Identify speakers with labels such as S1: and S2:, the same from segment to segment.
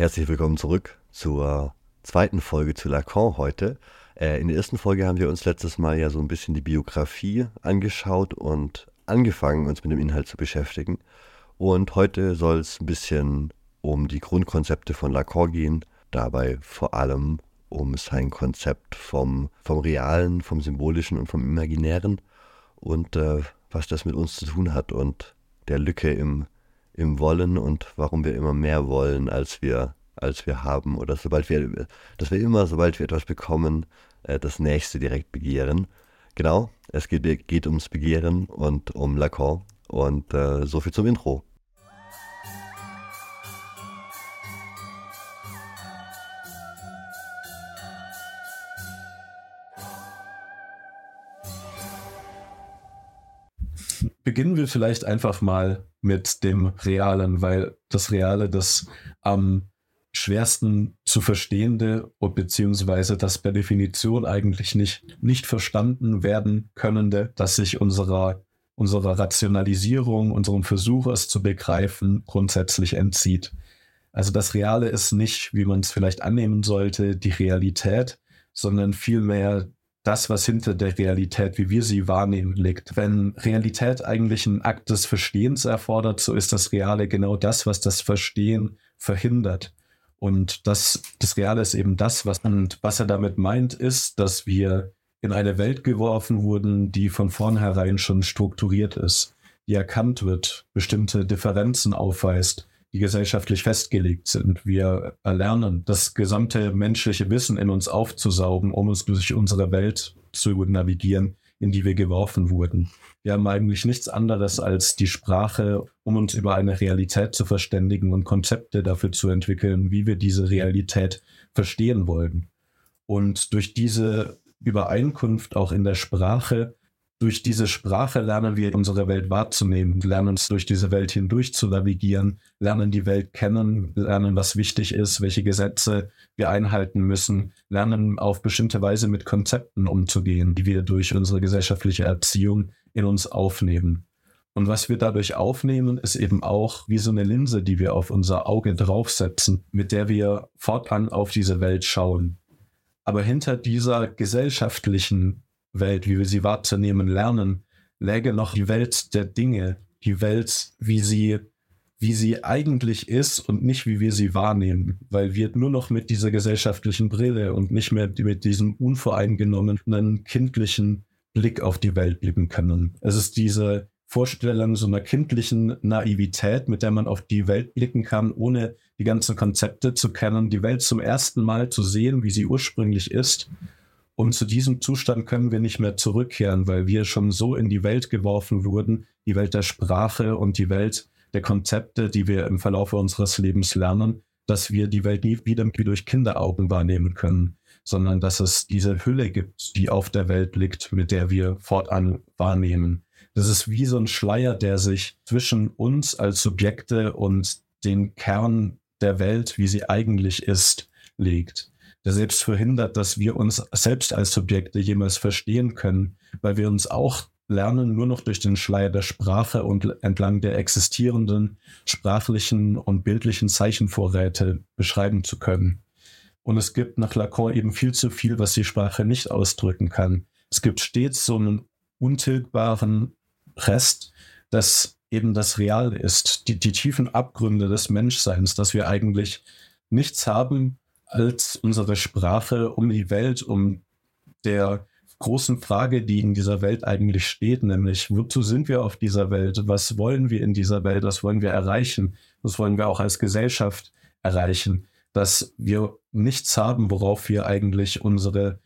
S1: Herzlich willkommen zurück zur zweiten Folge zu Lacan heute. Äh, in der ersten Folge haben wir uns letztes Mal ja so ein bisschen die Biografie angeschaut und angefangen, uns mit dem Inhalt zu beschäftigen. Und heute soll es ein bisschen um die Grundkonzepte von Lacan gehen, dabei vor allem um sein Konzept vom, vom Realen, vom Symbolischen und vom Imaginären und äh, was das mit uns zu tun hat und der Lücke im, im Wollen und warum wir immer mehr wollen, als wir, als wir haben. Oder sobald wir, dass wir immer, sobald wir etwas bekommen, äh, das nächste direkt begehren. Genau, es geht, geht ums Begehren und um Lacan. Und äh, so viel zum Intro.
S2: beginnen wir vielleicht einfach mal mit dem Realen, weil das Reale das am schwersten zu verstehende beziehungsweise das per Definition eigentlich nicht, nicht verstanden werden könnende, dass sich unserer, unserer Rationalisierung, unserem Versuch, es zu begreifen, grundsätzlich entzieht. Also das Reale ist nicht, wie man es vielleicht annehmen sollte, die Realität, sondern vielmehr das, was hinter der Realität, wie wir sie wahrnehmen, liegt. Wenn Realität eigentlich ein Akt des Verstehens erfordert, so ist das Reale genau das, was das Verstehen verhindert. Und das, das Reale ist eben das, was, und was er damit meint, ist, dass wir in eine Welt geworfen wurden, die von vornherein schon strukturiert ist, die erkannt wird, bestimmte Differenzen aufweist, die gesellschaftlich festgelegt sind. Wir erlernen, das gesamte menschliche Wissen in uns aufzusaugen, um uns durch unsere Welt zu navigieren, in die wir geworfen wurden. Wir haben eigentlich nichts anderes als die Sprache, um uns über eine Realität zu verständigen und Konzepte dafür zu entwickeln, wie wir diese Realität verstehen wollen. Und durch diese Übereinkunft auch in der Sprache durch diese Sprache lernen wir unsere Welt wahrzunehmen, lernen es durch diese Welt hindurch zu navigieren, lernen die Welt kennen, lernen, was wichtig ist, welche Gesetze wir einhalten müssen, lernen auf bestimmte Weise mit Konzepten umzugehen, die wir durch unsere gesellschaftliche Erziehung in uns aufnehmen. Und was wir dadurch aufnehmen, ist eben auch wie so eine Linse, die wir auf unser Auge draufsetzen, mit der wir fortan auf diese Welt schauen. Aber hinter dieser gesellschaftlichen Welt, wie wir sie wahrzunehmen lernen, läge noch die Welt der Dinge, die Welt, wie sie, wie sie eigentlich ist und nicht wie wir sie wahrnehmen, weil wir nur noch mit dieser gesellschaftlichen Brille und nicht mehr mit diesem unvoreingenommenen kindlichen Blick auf die Welt blicken können. Es ist diese Vorstellung so einer kindlichen Naivität, mit der man auf die Welt blicken kann, ohne die ganzen Konzepte zu kennen, die Welt zum ersten Mal zu sehen, wie sie ursprünglich ist und zu diesem Zustand können wir nicht mehr zurückkehren, weil wir schon so in die Welt geworfen wurden, die Welt der Sprache und die Welt der Konzepte, die wir im Verlauf unseres Lebens lernen, dass wir die Welt nie wieder durch Kinderaugen wahrnehmen können, sondern dass es diese Hülle gibt, die auf der Welt liegt, mit der wir fortan wahrnehmen. Das ist wie so ein Schleier, der sich zwischen uns als Subjekte und den Kern der Welt, wie sie eigentlich ist, legt der selbst verhindert, dass wir uns selbst als Subjekte jemals verstehen können, weil wir uns auch lernen, nur noch durch den Schleier der Sprache und entlang der existierenden sprachlichen und bildlichen Zeichenvorräte beschreiben zu können. Und es gibt nach Lacan eben viel zu viel, was die Sprache nicht ausdrücken kann. Es gibt stets so einen untilgbaren Rest, das eben das Reale ist, die, die tiefen Abgründe des Menschseins, dass wir eigentlich nichts haben, als unsere Sprache um die Welt, um der großen Frage, die in dieser Welt eigentlich steht, nämlich wozu sind wir auf dieser Welt? Was wollen wir in dieser Welt? Was wollen wir erreichen? Was wollen wir auch als Gesellschaft erreichen? Dass wir nichts haben, worauf wir eigentlich unsere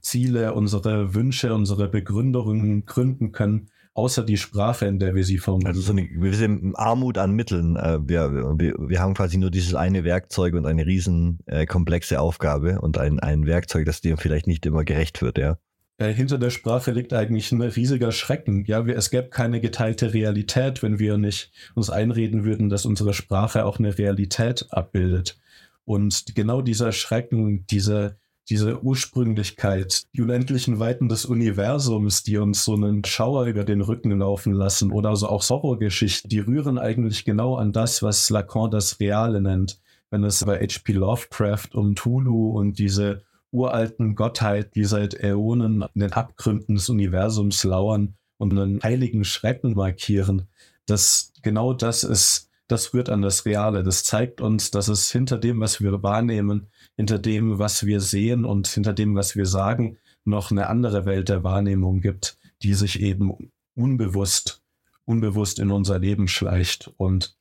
S2: Ziele, unsere Wünsche, unsere Begründungen gründen können, außer die Sprache, in der wir sie formulieren.
S1: Also so eine gewisse Armut an Mitteln. Äh, wir, wir, wir haben quasi nur dieses eine Werkzeug und eine riesen äh, komplexe Aufgabe und ein, ein Werkzeug, das dem vielleicht nicht immer gerecht wird, ja.
S2: Äh, hinter der Sprache liegt eigentlich ein riesiger Schrecken. Ja, wir, es gäbe keine geteilte Realität, wenn wir nicht uns einreden würden, dass unsere Sprache auch eine Realität abbildet. Und genau dieser Schrecken, diese diese Ursprünglichkeit, die unendlichen Weiten des Universums, die uns so einen Schauer über den Rücken laufen lassen oder also auch Horrorgeschichten, die rühren eigentlich genau an das, was Lacan das Reale nennt. wenn es bei H.P. Lovecraft um Tulu und diese uralten Gottheit, die seit Äonen in den Abgründen des Universums lauern und einen heiligen Schrecken markieren, dass genau das ist, das rührt an das Reale. Das zeigt uns, dass es hinter dem, was wir wahrnehmen, hinter dem, was wir sehen und hinter dem, was wir sagen, noch eine andere Welt der Wahrnehmung gibt, die sich eben unbewusst, unbewusst in unser Leben schleicht. Und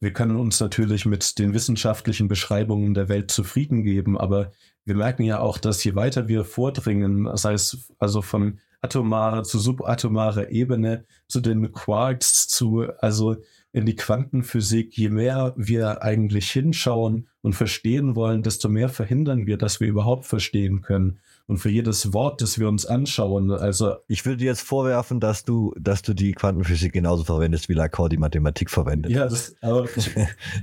S2: wir können uns natürlich mit den wissenschaftlichen Beschreibungen der Welt zufrieden geben, aber wir merken ja auch, dass je weiter wir vordringen, sei es also von atomarer zu subatomarer Ebene, zu den Quarks, zu, also in die Quantenphysik, je mehr wir eigentlich hinschauen und verstehen wollen, desto mehr verhindern wir, dass wir überhaupt verstehen können. Und für jedes Wort, das wir uns anschauen, also.
S1: Ich würde dir jetzt vorwerfen, dass du, dass du die Quantenphysik genauso verwendest, wie Lacan die Mathematik verwendet.
S2: Ja, das, aber ich,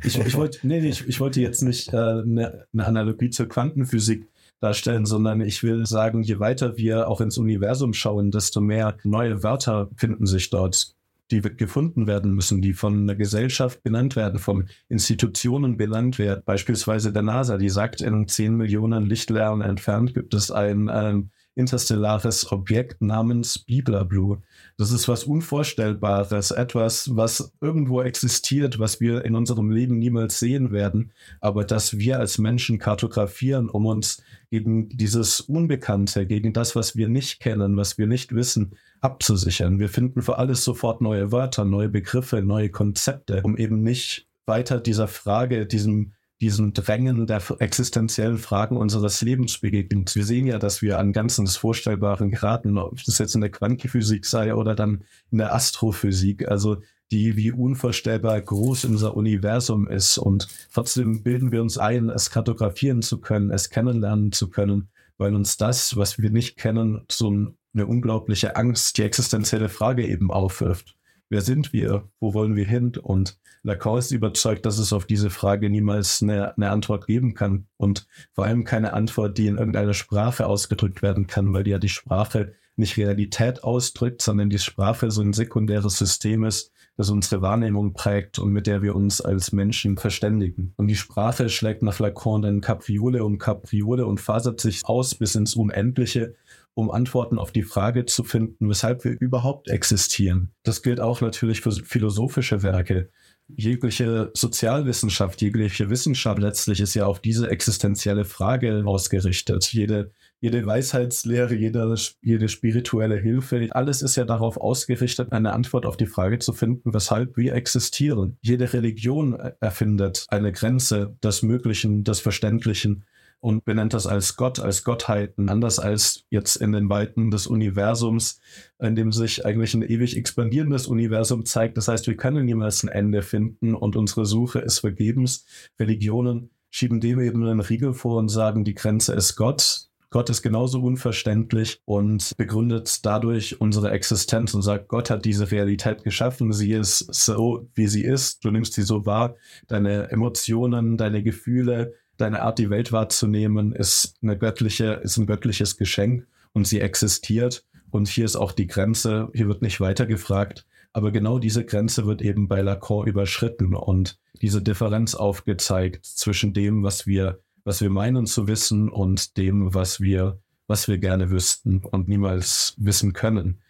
S2: ich, ich wollte, nee, nee, ich, ich wollte jetzt nicht äh, eine, eine Analogie zur Quantenphysik darstellen, sondern ich will sagen, je weiter wir auch ins Universum schauen, desto mehr neue Wörter finden sich dort die gefunden werden müssen, die von der Gesellschaft benannt werden, von Institutionen benannt werden. Beispielsweise der NASA, die sagt, in 10 Millionen Lichtjahren entfernt gibt es ein ähm, interstellares Objekt namens Bibla Blue. Das ist was Unvorstellbares, etwas, was irgendwo existiert, was wir in unserem Leben niemals sehen werden, aber das wir als Menschen kartografieren, um uns gegen dieses Unbekannte, gegen das, was wir nicht kennen, was wir nicht wissen, abzusichern. Wir finden für alles sofort neue Wörter, neue Begriffe, neue Konzepte, um eben nicht weiter dieser Frage, diesem diesen Drängen der existenziellen Fragen unseres Lebens begegnen. Wir sehen ja, dass wir an ganzen vorstellbaren Graden, ob das jetzt in der Quantenphysik sei oder dann in der Astrophysik, also die wie unvorstellbar groß unser Universum ist. Und trotzdem bilden wir uns ein, es kartografieren zu können, es kennenlernen zu können, weil uns das, was wir nicht kennen, so eine unglaubliche Angst, die existenzielle Frage eben aufwirft wer sind wir, wo wollen wir hin? Und Lacan ist überzeugt, dass es auf diese Frage niemals eine, eine, Antwort geben kann und vor allem keine Antwort, die in irgendeiner Sprache ausgedrückt werden kann, weil ja die Sprache nicht Realität ausdrückt, sondern die Sprache so ein sekundäres System ist, das unsere Wahrnehmung prägt und mit der wir uns als Menschen verständigen. Und die Sprache schlägt nach Lacan dann Capriole um Capriole und fasert sich aus bis ins Unendliche um Antworten auf die Frage zu finden, weshalb wir überhaupt existieren. Das gilt auch natürlich für philosophische Werke. Jegliche Sozialwissenschaft, jegliche Wissenschaft letztlich ist ja auf diese existenzielle Frage ausgerichtet. Jede, jede Weisheitslehre, jede, jede spirituelle Hilfe, alles ist ja darauf ausgerichtet, eine Antwort auf die Frage zu finden, weshalb wir existieren. Jede Religion erfindet eine Grenze des Möglichen, des Verständlichen und benennt das als Gott, als Gottheiten, anders als jetzt in den Weiten des Universums, in dem sich eigentlich ein ewig expandierendes Universum zeigt. Das heißt, wir können niemals ein Ende finden und unsere Suche ist vergebens. Religionen schieben dem eben einen Riegel vor und sagen, die Grenze ist Gott. Gott ist genauso unverständlich und begründet dadurch unsere Existenz und sagt, Gott hat diese Realität geschaffen, sie ist so, wie sie ist, du nimmst sie so wahr, deine Emotionen, deine Gefühle, deine Art, die Welt wahrzunehmen, ist eine göttliche, ist ein göttliches Geschenk und sie existiert. Und hier ist auch die Grenze, hier wird nicht weiter gefragt. Aber genau diese Grenze wird eben bei Lacan überschritten und diese Differenz aufgezeigt zwischen dem, was wir, was wir meinen zu wissen und dem, was wir, was wir gerne wüssten und niemals wissen können.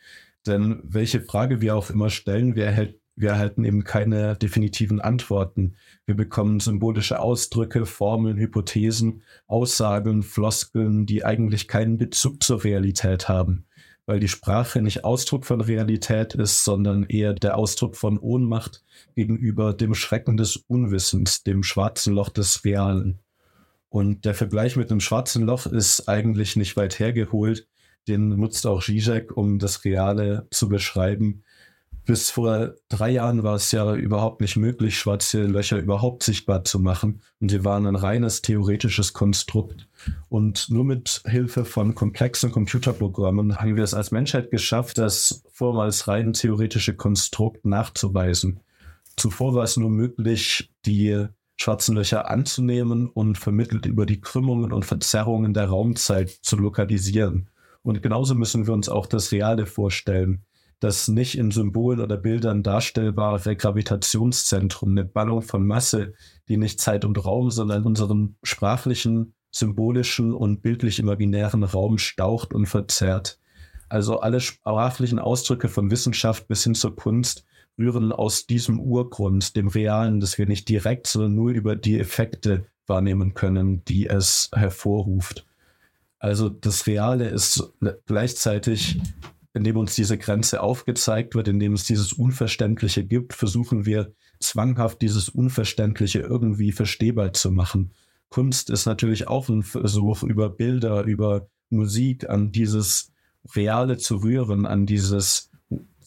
S2: Denn welche Frage wir auch immer stellen, wer hält wir erhalten eben keine definitiven Antworten. Wir bekommen symbolische Ausdrücke, Formeln, Hypothesen, Aussagen, Floskeln, die eigentlich keinen Bezug zur Realität haben, weil die Sprache nicht Ausdruck von Realität ist, sondern eher der Ausdruck von Ohnmacht gegenüber dem Schrecken des Unwissens, dem schwarzen Loch des Realen. Und der Vergleich mit dem schwarzen Loch ist eigentlich nicht weit hergeholt. Den nutzt auch Zizek, um das Reale zu beschreiben bis vor drei Jahren war es ja überhaupt nicht möglich, schwarze Löcher überhaupt sichtbar zu machen. Und sie waren ein reines theoretisches Konstrukt. Und nur mit Hilfe von komplexen Computerprogrammen haben wir es als Menschheit geschafft, das vormals rein theoretische Konstrukt nachzuweisen. Zuvor war es nur möglich, die schwarzen Löcher anzunehmen und vermittelt über die Krümmungen und Verzerrungen der Raumzeit zu lokalisieren. Und genauso müssen wir uns auch das Reale vorstellen. Das nicht in Symbolen oder Bildern darstellbare Gravitationszentrum, eine Ballung von Masse, die nicht Zeit und Raum, sondern unseren sprachlichen, symbolischen und bildlich imaginären Raum staucht und verzerrt. Also alle sprachlichen Ausdrücke von Wissenschaft bis hin zur Kunst rühren aus diesem Urgrund, dem Realen, das wir nicht direkt, sondern nur über die Effekte wahrnehmen können, die es hervorruft. Also das Reale ist gleichzeitig, indem uns diese Grenze aufgezeigt wird, indem es dieses Unverständliche gibt, versuchen wir zwanghaft dieses Unverständliche irgendwie verstehbar zu machen. Kunst ist natürlich auch ein Versuch, über Bilder, über Musik an dieses Reale zu rühren, an dieses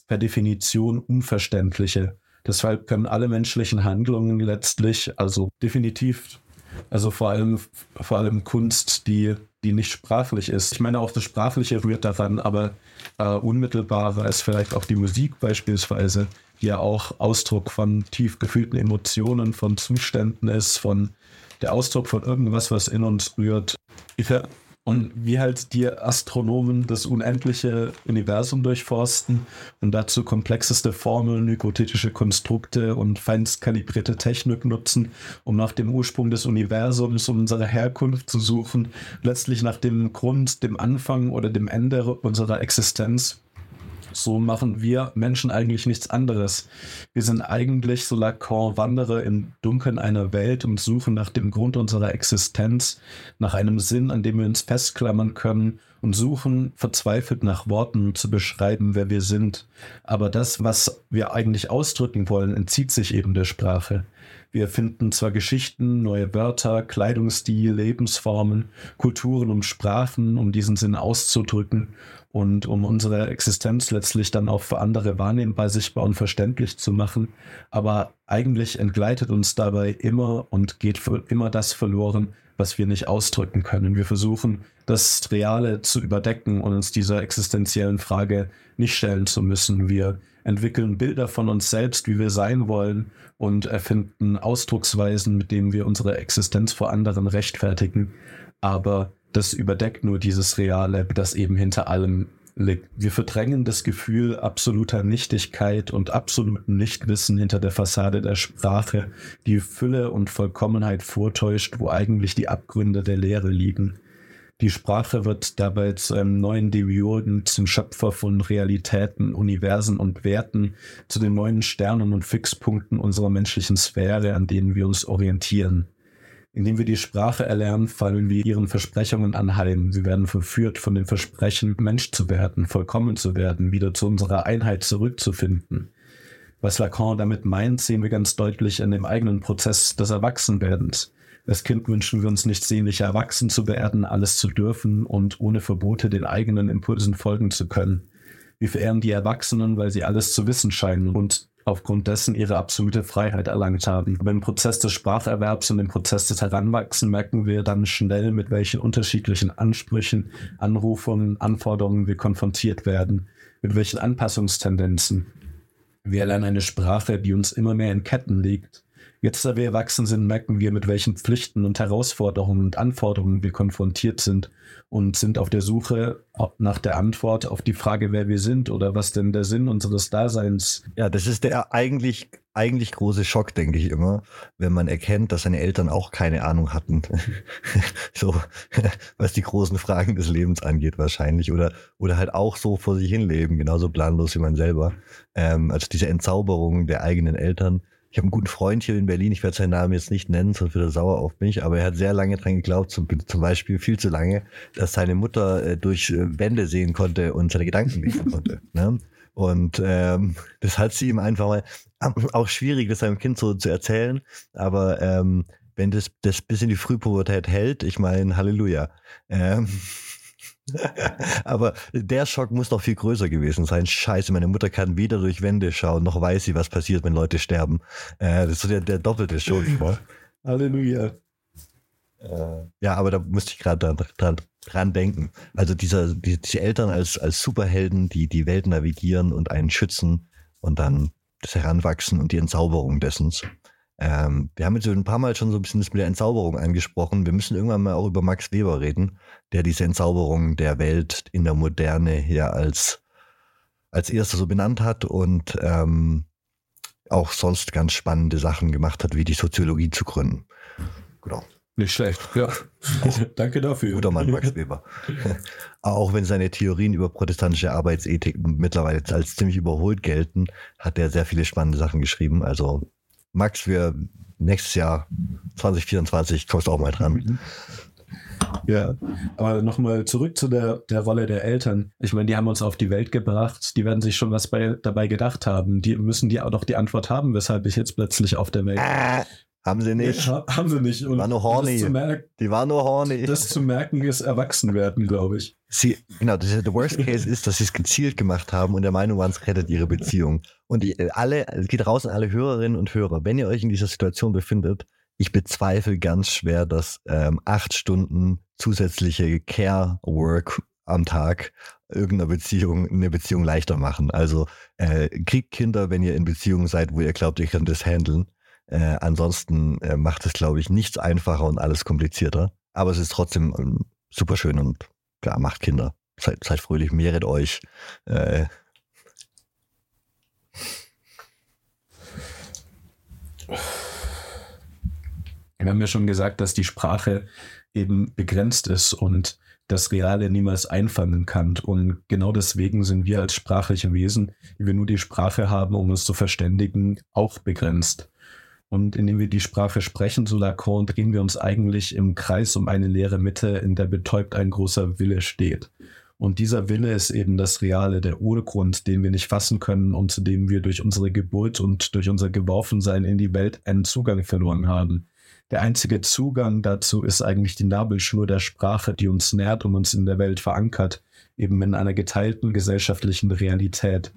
S2: per Definition Unverständliche. Deshalb können alle menschlichen Handlungen letztlich, also definitiv, also vor allem, vor allem Kunst, die, die nicht sprachlich ist. Ich meine, auch das Sprachliche rührt daran, aber äh, unmittelbarer ist vielleicht auch die Musik beispielsweise, die ja auch Ausdruck von tief gefühlten Emotionen, von Zuständen ist, von der Ausdruck von irgendwas, was in uns rührt. Ich, und wie halt die Astronomen das unendliche Universum durchforsten und dazu komplexeste Formeln, hypothetische Konstrukte und feinst kalibrierte Technik nutzen, um nach dem Ursprung des Universums und unserer Herkunft zu suchen, letztlich nach dem Grund, dem Anfang oder dem Ende unserer Existenz so machen wir Menschen eigentlich nichts anderes. Wir sind eigentlich, so Lacan, Wanderer im Dunkeln einer Welt und suchen nach dem Grund unserer Existenz, nach einem Sinn, an dem wir uns festklammern können und suchen verzweifelt nach Worten zu beschreiben, wer wir sind. Aber das, was wir eigentlich ausdrücken wollen, entzieht sich eben der Sprache. Wir finden zwar Geschichten, neue Wörter, Kleidungsstil, Lebensformen, Kulturen und Sprachen, um diesen Sinn auszudrücken und um unsere Existenz letztlich dann auch für andere wahrnehmbar, sichtbar und verständlich zu machen. Aber eigentlich entgleitet uns dabei immer und geht für immer das verloren, was wir nicht ausdrücken können. Wir versuchen, das Reale zu überdecken und uns dieser existenziellen Frage nicht stellen zu müssen. Wir entwickeln Bilder von uns selbst, wie wir sein wollen und erfinden Ausdrucksweisen, mit denen wir unsere Existenz vor anderen rechtfertigen. Aber das überdeckt nur dieses Reale, das eben hinter allem liegt. Wir verdrängen das Gefühl absoluter Nichtigkeit und absoluten Nichtwissen hinter der Fassade der Sprache, die Fülle und Vollkommenheit vortäuscht, wo eigentlich die Abgründe der Lehre liegen. Die Sprache wird dabei zu einem neuen Demiurgen, zum Schöpfer von Realitäten, Universen und Werten, zu den neuen Sternen und Fixpunkten unserer menschlichen Sphäre, an denen wir uns orientieren. Indem wir die Sprache erlernen, fallen wir ihren Versprechungen anheim. Wir werden verführt von dem Versprechen, Mensch zu werden, vollkommen zu werden, wieder zu unserer Einheit zurückzufinden. Was Lacan damit meint, sehen wir ganz deutlich in dem eigenen Prozess des Erwachsenwerdens. Als Kind wünschen wir uns nicht sehnlicher erwachsen zu werden, alles zu dürfen und ohne Verbote den eigenen Impulsen folgen zu können. Wir verehren die Erwachsenen, weil sie alles zu wissen scheinen und aufgrund dessen ihre absolute Freiheit erlangt haben. Beim Prozess des Spracherwerbs und dem Prozess des Heranwachsens merken wir dann schnell, mit welchen unterschiedlichen Ansprüchen, Anrufungen, Anforderungen wir konfrontiert werden, mit welchen Anpassungstendenzen. Wir erlernen eine Sprache, die uns immer mehr in Ketten liegt Jetzt, da wir erwachsen sind, merken wir, mit welchen Pflichten und Herausforderungen und Anforderungen wir konfrontiert sind und sind auf der Suche nach der Antwort auf die Frage, wer wir sind oder was denn der Sinn unseres Daseins.
S1: Ja, das ist der eigentlich, eigentlich große Schock, denke ich immer, wenn man erkennt, dass seine Eltern auch keine Ahnung hatten. so, was die großen Fragen des Lebens angeht, wahrscheinlich. Oder, oder halt auch so vor sich hin leben, genauso planlos wie man selber. Ähm, also diese Entzauberung der eigenen Eltern ich habe einen guten Freund hier in Berlin, ich werde seinen Namen jetzt nicht nennen, sonst wird er sauer auf mich, aber er hat sehr lange dran geglaubt, zum, zum Beispiel viel zu lange, dass seine Mutter äh, durch äh, Wände sehen konnte und seine Gedanken lesen konnte. Ne? Und ähm, das hat sie ihm einfach mal auch schwierig, das seinem Kind so zu erzählen, aber ähm, wenn das, das bis in die Frühpubertät hält, ich meine, Halleluja. Ähm, Aber der Schock muss noch viel größer gewesen sein. Scheiße, meine Mutter kann weder durch Wände schauen, noch weiß sie, was passiert, wenn Leute sterben. Äh, das ist so der, der doppelte Schock.
S2: Halleluja.
S1: Äh, ja, aber da musste ich gerade dran, dran, dran, denken. Also dieser, die, die Eltern als, als Superhelden, die die Welt navigieren und einen schützen und dann das Heranwachsen und die Entzauberung dessen. Ähm, wir haben jetzt ein paar Mal schon so ein bisschen das mit der Entzauberung angesprochen. Wir müssen irgendwann mal auch über Max Weber reden, der diese Entzauberung der Welt in der Moderne ja als als erster so benannt hat und ähm, auch sonst ganz spannende Sachen gemacht hat, wie die Soziologie zu gründen.
S2: Genau. Nicht schlecht, ja. Danke dafür.
S1: Guter Mann, Max Weber. Auch wenn seine Theorien über protestantische Arbeitsethik mittlerweile als ziemlich überholt gelten, hat er sehr viele spannende Sachen geschrieben. Also Max, wir nächstes Jahr 2024 kommst auch mal dran.
S2: Ja, aber nochmal zurück zu der, der Rolle der Eltern. Ich meine, die haben uns auf die Welt gebracht, die werden sich schon was bei, dabei gedacht haben. Die müssen die auch noch die Antwort haben, weshalb ich jetzt plötzlich auf der Welt.
S1: Äh, haben sie nicht.
S2: Ja, haben sie nicht.
S1: Und die war nur horny. Merken,
S2: die war nur horny. Das zu merken ist Erwachsenwerden, glaube ich.
S1: Sie, genau, das, der Worst Case ist, dass sie es gezielt gemacht haben und der Meinung waren, es rettet ihre Beziehung. Und die, alle, es geht raus an alle Hörerinnen und Hörer. Wenn ihr euch in dieser Situation befindet, ich bezweifle ganz schwer, dass ähm, acht Stunden zusätzliche Care-Work am Tag irgendeiner Beziehung eine Beziehung leichter machen. Also äh, kriegt Kinder, wenn ihr in Beziehungen seid, wo ihr glaubt, ihr könnt das handeln. Äh, ansonsten äh, macht es, glaube ich, nichts einfacher und alles komplizierter. Aber es ist trotzdem ähm, super schön und klar, macht Kinder. Seid, seid fröhlich, mehret euch. Äh,
S2: Wir haben ja schon gesagt, dass die Sprache eben begrenzt ist und das Reale niemals einfangen kann. Und genau deswegen sind wir als sprachliche Wesen, die wir nur die Sprache haben, um uns zu verständigen, auch begrenzt. Und indem wir die Sprache sprechen, so Lacan, drehen wir uns eigentlich im Kreis um eine leere Mitte, in der betäubt ein großer Wille steht. Und dieser Wille ist eben das Reale, der Urgrund, den wir nicht fassen können und zu dem wir durch unsere Geburt und durch unser Geworfensein in die Welt einen Zugang verloren haben. Der einzige Zugang dazu ist eigentlich die Nabelschnur der Sprache, die uns nährt und uns in der Welt verankert, eben in einer geteilten gesellschaftlichen Realität.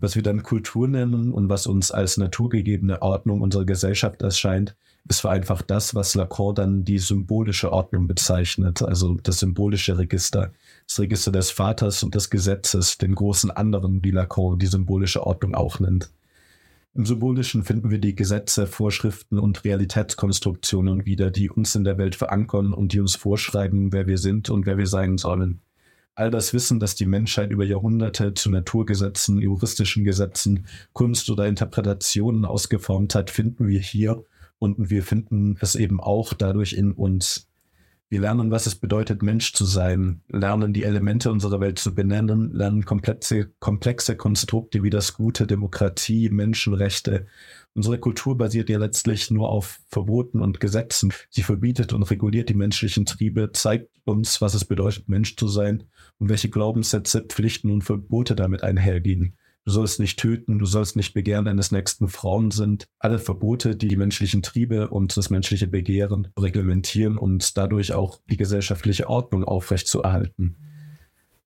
S2: Was wir dann Kultur nennen und was uns als naturgegebene Ordnung unserer Gesellschaft erscheint, ist vereinfacht das, was Lacan dann die symbolische Ordnung bezeichnet, also das symbolische Register, das Register des Vaters und des Gesetzes, den großen anderen, die Lacan die symbolische Ordnung auch nennt. Im Symbolischen finden wir die Gesetze, Vorschriften und Realitätskonstruktionen wieder, die uns in der Welt verankern und die uns vorschreiben, wer wir sind und wer wir sein sollen. All das Wissen, das die Menschheit über Jahrhunderte zu Naturgesetzen, juristischen Gesetzen, Kunst oder Interpretationen ausgeformt hat, finden wir hier und wir finden es eben auch dadurch in uns. Wir lernen, was es bedeutet, Mensch zu sein, lernen die Elemente unserer Welt zu benennen, lernen komplexe, komplexe Konstrukte wie das Gute, Demokratie, Menschenrechte. Unsere Kultur basiert ja letztlich nur auf Verboten und Gesetzen. Sie verbietet und reguliert die menschlichen Triebe, zeigt uns, was es bedeutet, Mensch zu sein und welche Glaubenssätze, Pflichten und Verbote damit einhergehen du sollst nicht töten, du sollst nicht begehren deines nächsten Frauen sind alle Verbote, die die menschlichen Triebe und das menschliche Begehren reglementieren und dadurch auch die gesellschaftliche Ordnung aufrechtzuerhalten.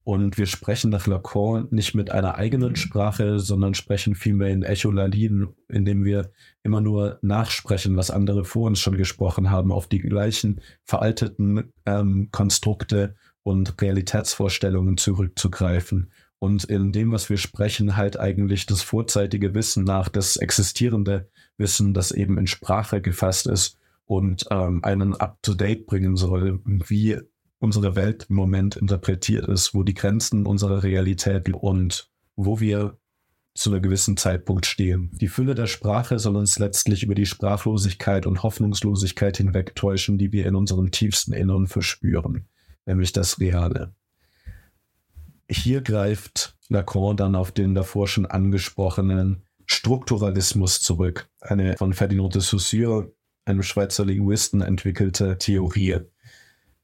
S2: Und wir sprechen nach Lacan nicht mit einer eigenen Sprache, sondern sprechen vielmehr in Echolalien, indem wir immer nur nachsprechen, was andere vor uns schon gesprochen haben, auf die gleichen veralteten ähm, Konstrukte und Realitätsvorstellungen zurückzugreifen und in dem, was wir sprechen, halt eigentlich das vorzeitige Wissen nach, das existierende Wissen, das eben in Sprache gefasst ist und ähm, einen up-to-date bringen soll, wie unsere Welt im Moment interpretiert ist, wo die Grenzen unserer Realität und wo wir zu einem gewissen Zeitpunkt stehen. Die Fülle der Sprache soll uns letztlich über die Sprachlosigkeit und Hoffnungslosigkeit hinwegtäuschen, die wir in unserem tiefsten Innern verspüren, nämlich das Reale. Hier greift Lacan dann auf den davor schon angesprochenen Strukturalismus zurück, eine von Ferdinand de Saussure, einem Schweizer Linguisten, entwickelte Theorie.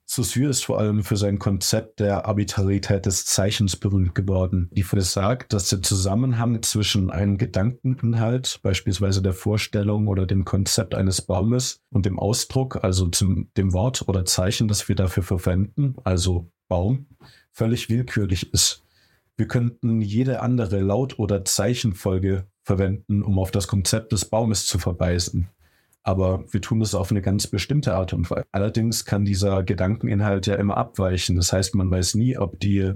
S2: Saussure ist vor allem für sein Konzept der Arbitrarität des Zeichens berühmt geworden, die besagt, dass der Zusammenhang zwischen einem Gedankeninhalt, beispielsweise der Vorstellung oder dem Konzept eines Baumes und dem Ausdruck, also zum, dem Wort oder Zeichen, das wir dafür verwenden, also Baum, völlig willkürlich ist. Wir könnten jede andere Laut- oder Zeichenfolge verwenden, um auf das Konzept des Baumes zu verweisen. Aber wir tun das auf eine ganz bestimmte Art und Weise. Allerdings kann dieser Gedankeninhalt ja immer abweichen. Das heißt, man weiß nie, ob die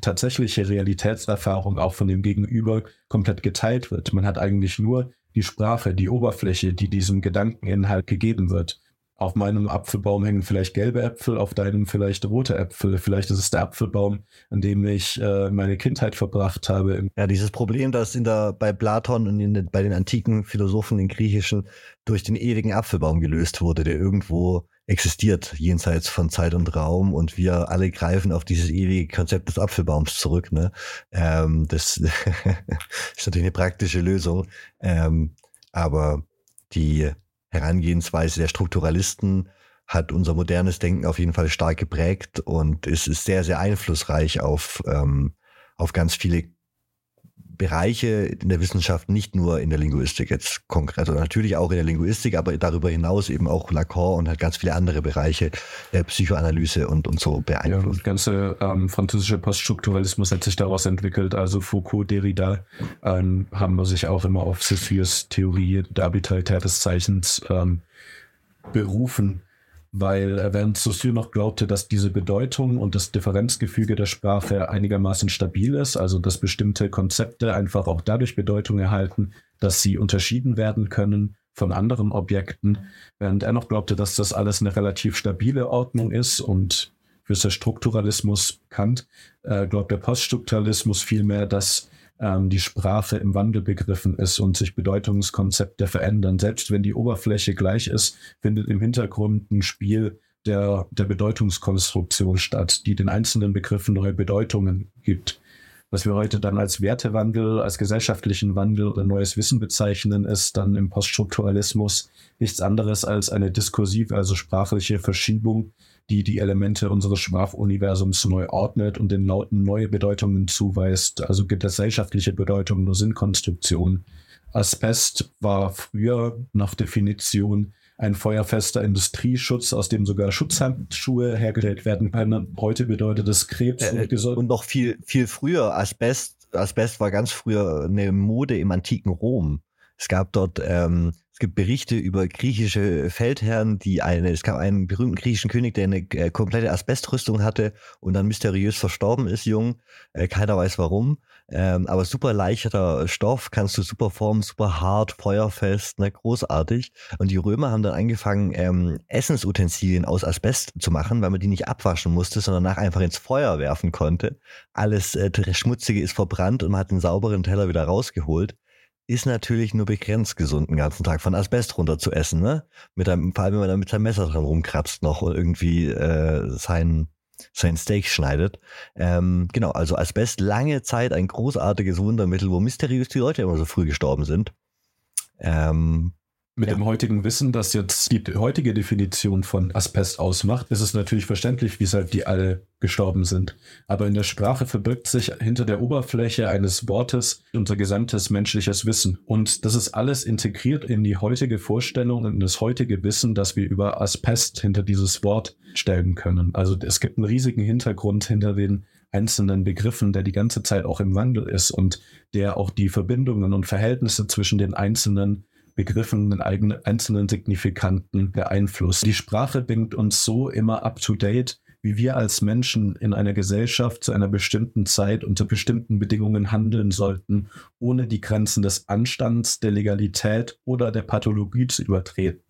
S2: tatsächliche Realitätserfahrung auch von dem Gegenüber komplett geteilt wird. Man hat eigentlich nur die Sprache, die Oberfläche, die diesem Gedankeninhalt gegeben wird. Auf meinem Apfelbaum hängen vielleicht gelbe Äpfel, auf deinem vielleicht rote Äpfel. Vielleicht ist es der Apfelbaum, an dem ich äh, meine Kindheit verbracht habe.
S1: Ja, dieses Problem, das in der, bei Platon und in, bei den antiken Philosophen, den griechischen, durch den ewigen Apfelbaum gelöst wurde, der irgendwo existiert, jenseits von Zeit und Raum. Und wir alle greifen auf dieses ewige Konzept des Apfelbaums zurück. Ne? Ähm, das ist natürlich eine praktische Lösung. Ähm, aber die Herangehensweise der Strukturalisten hat unser modernes Denken auf jeden Fall stark geprägt und es ist sehr, sehr einflussreich auf, ähm, auf ganz viele Bereiche in der Wissenschaft, nicht nur in der Linguistik jetzt konkret, also natürlich auch in der Linguistik, aber darüber hinaus eben auch Lacan und hat ganz viele andere Bereiche der Psychoanalyse und, und so beeinflusst.
S2: Ja, der ganze ähm, französische Poststrukturalismus hat sich daraus entwickelt, also Foucault, Derrida ähm, haben sich auch immer auf Saussures Theorie der Arbitrarität des Zeichens ähm, berufen weil äh, während Saussure noch glaubte, dass diese Bedeutung und das Differenzgefüge der Sprache einigermaßen stabil ist, also dass bestimmte Konzepte einfach auch dadurch Bedeutung erhalten, dass sie unterschieden werden können von anderen Objekten, während er noch glaubte, dass das alles eine relativ stabile Ordnung ist und für Strukturalismus bekannt, äh, glaubt der Poststrukturalismus vielmehr, dass ähm, die Sprache im Wandel begriffen ist und sich Bedeutungskonzepte verändern. Selbst wenn die Oberfläche gleich ist, findet im Hintergrund ein Spiel der, der Bedeutungskonstruktion statt, die den einzelnen Begriffen neue Bedeutungen gibt. Was wir heute dann als Wertewandel, als gesellschaftlichen Wandel oder neues Wissen bezeichnen, ist dann im Poststrukturalismus nichts anderes als eine diskursive, also sprachliche Verschiebung die die Elemente unseres Sprachuniversums neu ordnet und den Lauten neue Bedeutungen zuweist, also gesellschaftliche Bedeutungen nur Sinnkonstruktion. Asbest war früher nach Definition ein feuerfester Industrieschutz, aus dem sogar Schutzhandschuhe hergestellt werden können. Heute bedeutet es Krebs
S1: äh, und, und noch viel, viel früher. Asbest, Asbest war ganz früher eine Mode im antiken Rom. Es gab dort ähm, es gibt Berichte über griechische Feldherren, die eine, es gab einen berühmten griechischen König, der eine äh, komplette Asbestrüstung hatte und dann mysteriös verstorben ist, jung. Äh, keiner weiß warum. Ähm, aber super leichter Stoff, kannst du super formen, super hart, feuerfest, ne, großartig. Und die Römer haben dann angefangen, ähm, Essensutensilien aus Asbest zu machen, weil man die nicht abwaschen musste, sondern nach einfach ins Feuer werfen konnte. Alles äh, Schmutzige ist verbrannt und man hat den sauberen Teller wieder rausgeholt ist natürlich nur begrenzt gesund, den ganzen Tag von Asbest runter zu essen, ne? Mit einem, vor allem, wenn man da mit seinem Messer dran rumkratzt noch und irgendwie äh, sein, sein Steak schneidet. Ähm, genau, also Asbest lange Zeit ein großartiges Wundermittel, wo mysteriös die Leute immer so früh gestorben sind.
S2: Ähm, mit ja. dem heutigen Wissen, das jetzt die heutige Definition von Asbest ausmacht, ist es natürlich verständlich, weshalb die alle gestorben sind. Aber in der Sprache verbirgt sich hinter der Oberfläche eines Wortes unser gesamtes menschliches Wissen. Und das ist alles integriert in die heutige Vorstellung und das heutige Wissen, das wir über Asbest hinter dieses Wort stellen können. Also es gibt einen riesigen Hintergrund hinter den einzelnen Begriffen, der die ganze Zeit auch im Wandel ist und der auch die Verbindungen und Verhältnisse zwischen den einzelnen Begriffen, den eigenen einzelnen Signifikanten beeinflusst. Die Sprache bringt uns so immer up to date, wie wir als Menschen in einer Gesellschaft zu einer bestimmten Zeit unter bestimmten Bedingungen handeln sollten, ohne die Grenzen des Anstands, der Legalität oder der Pathologie zu übertreten.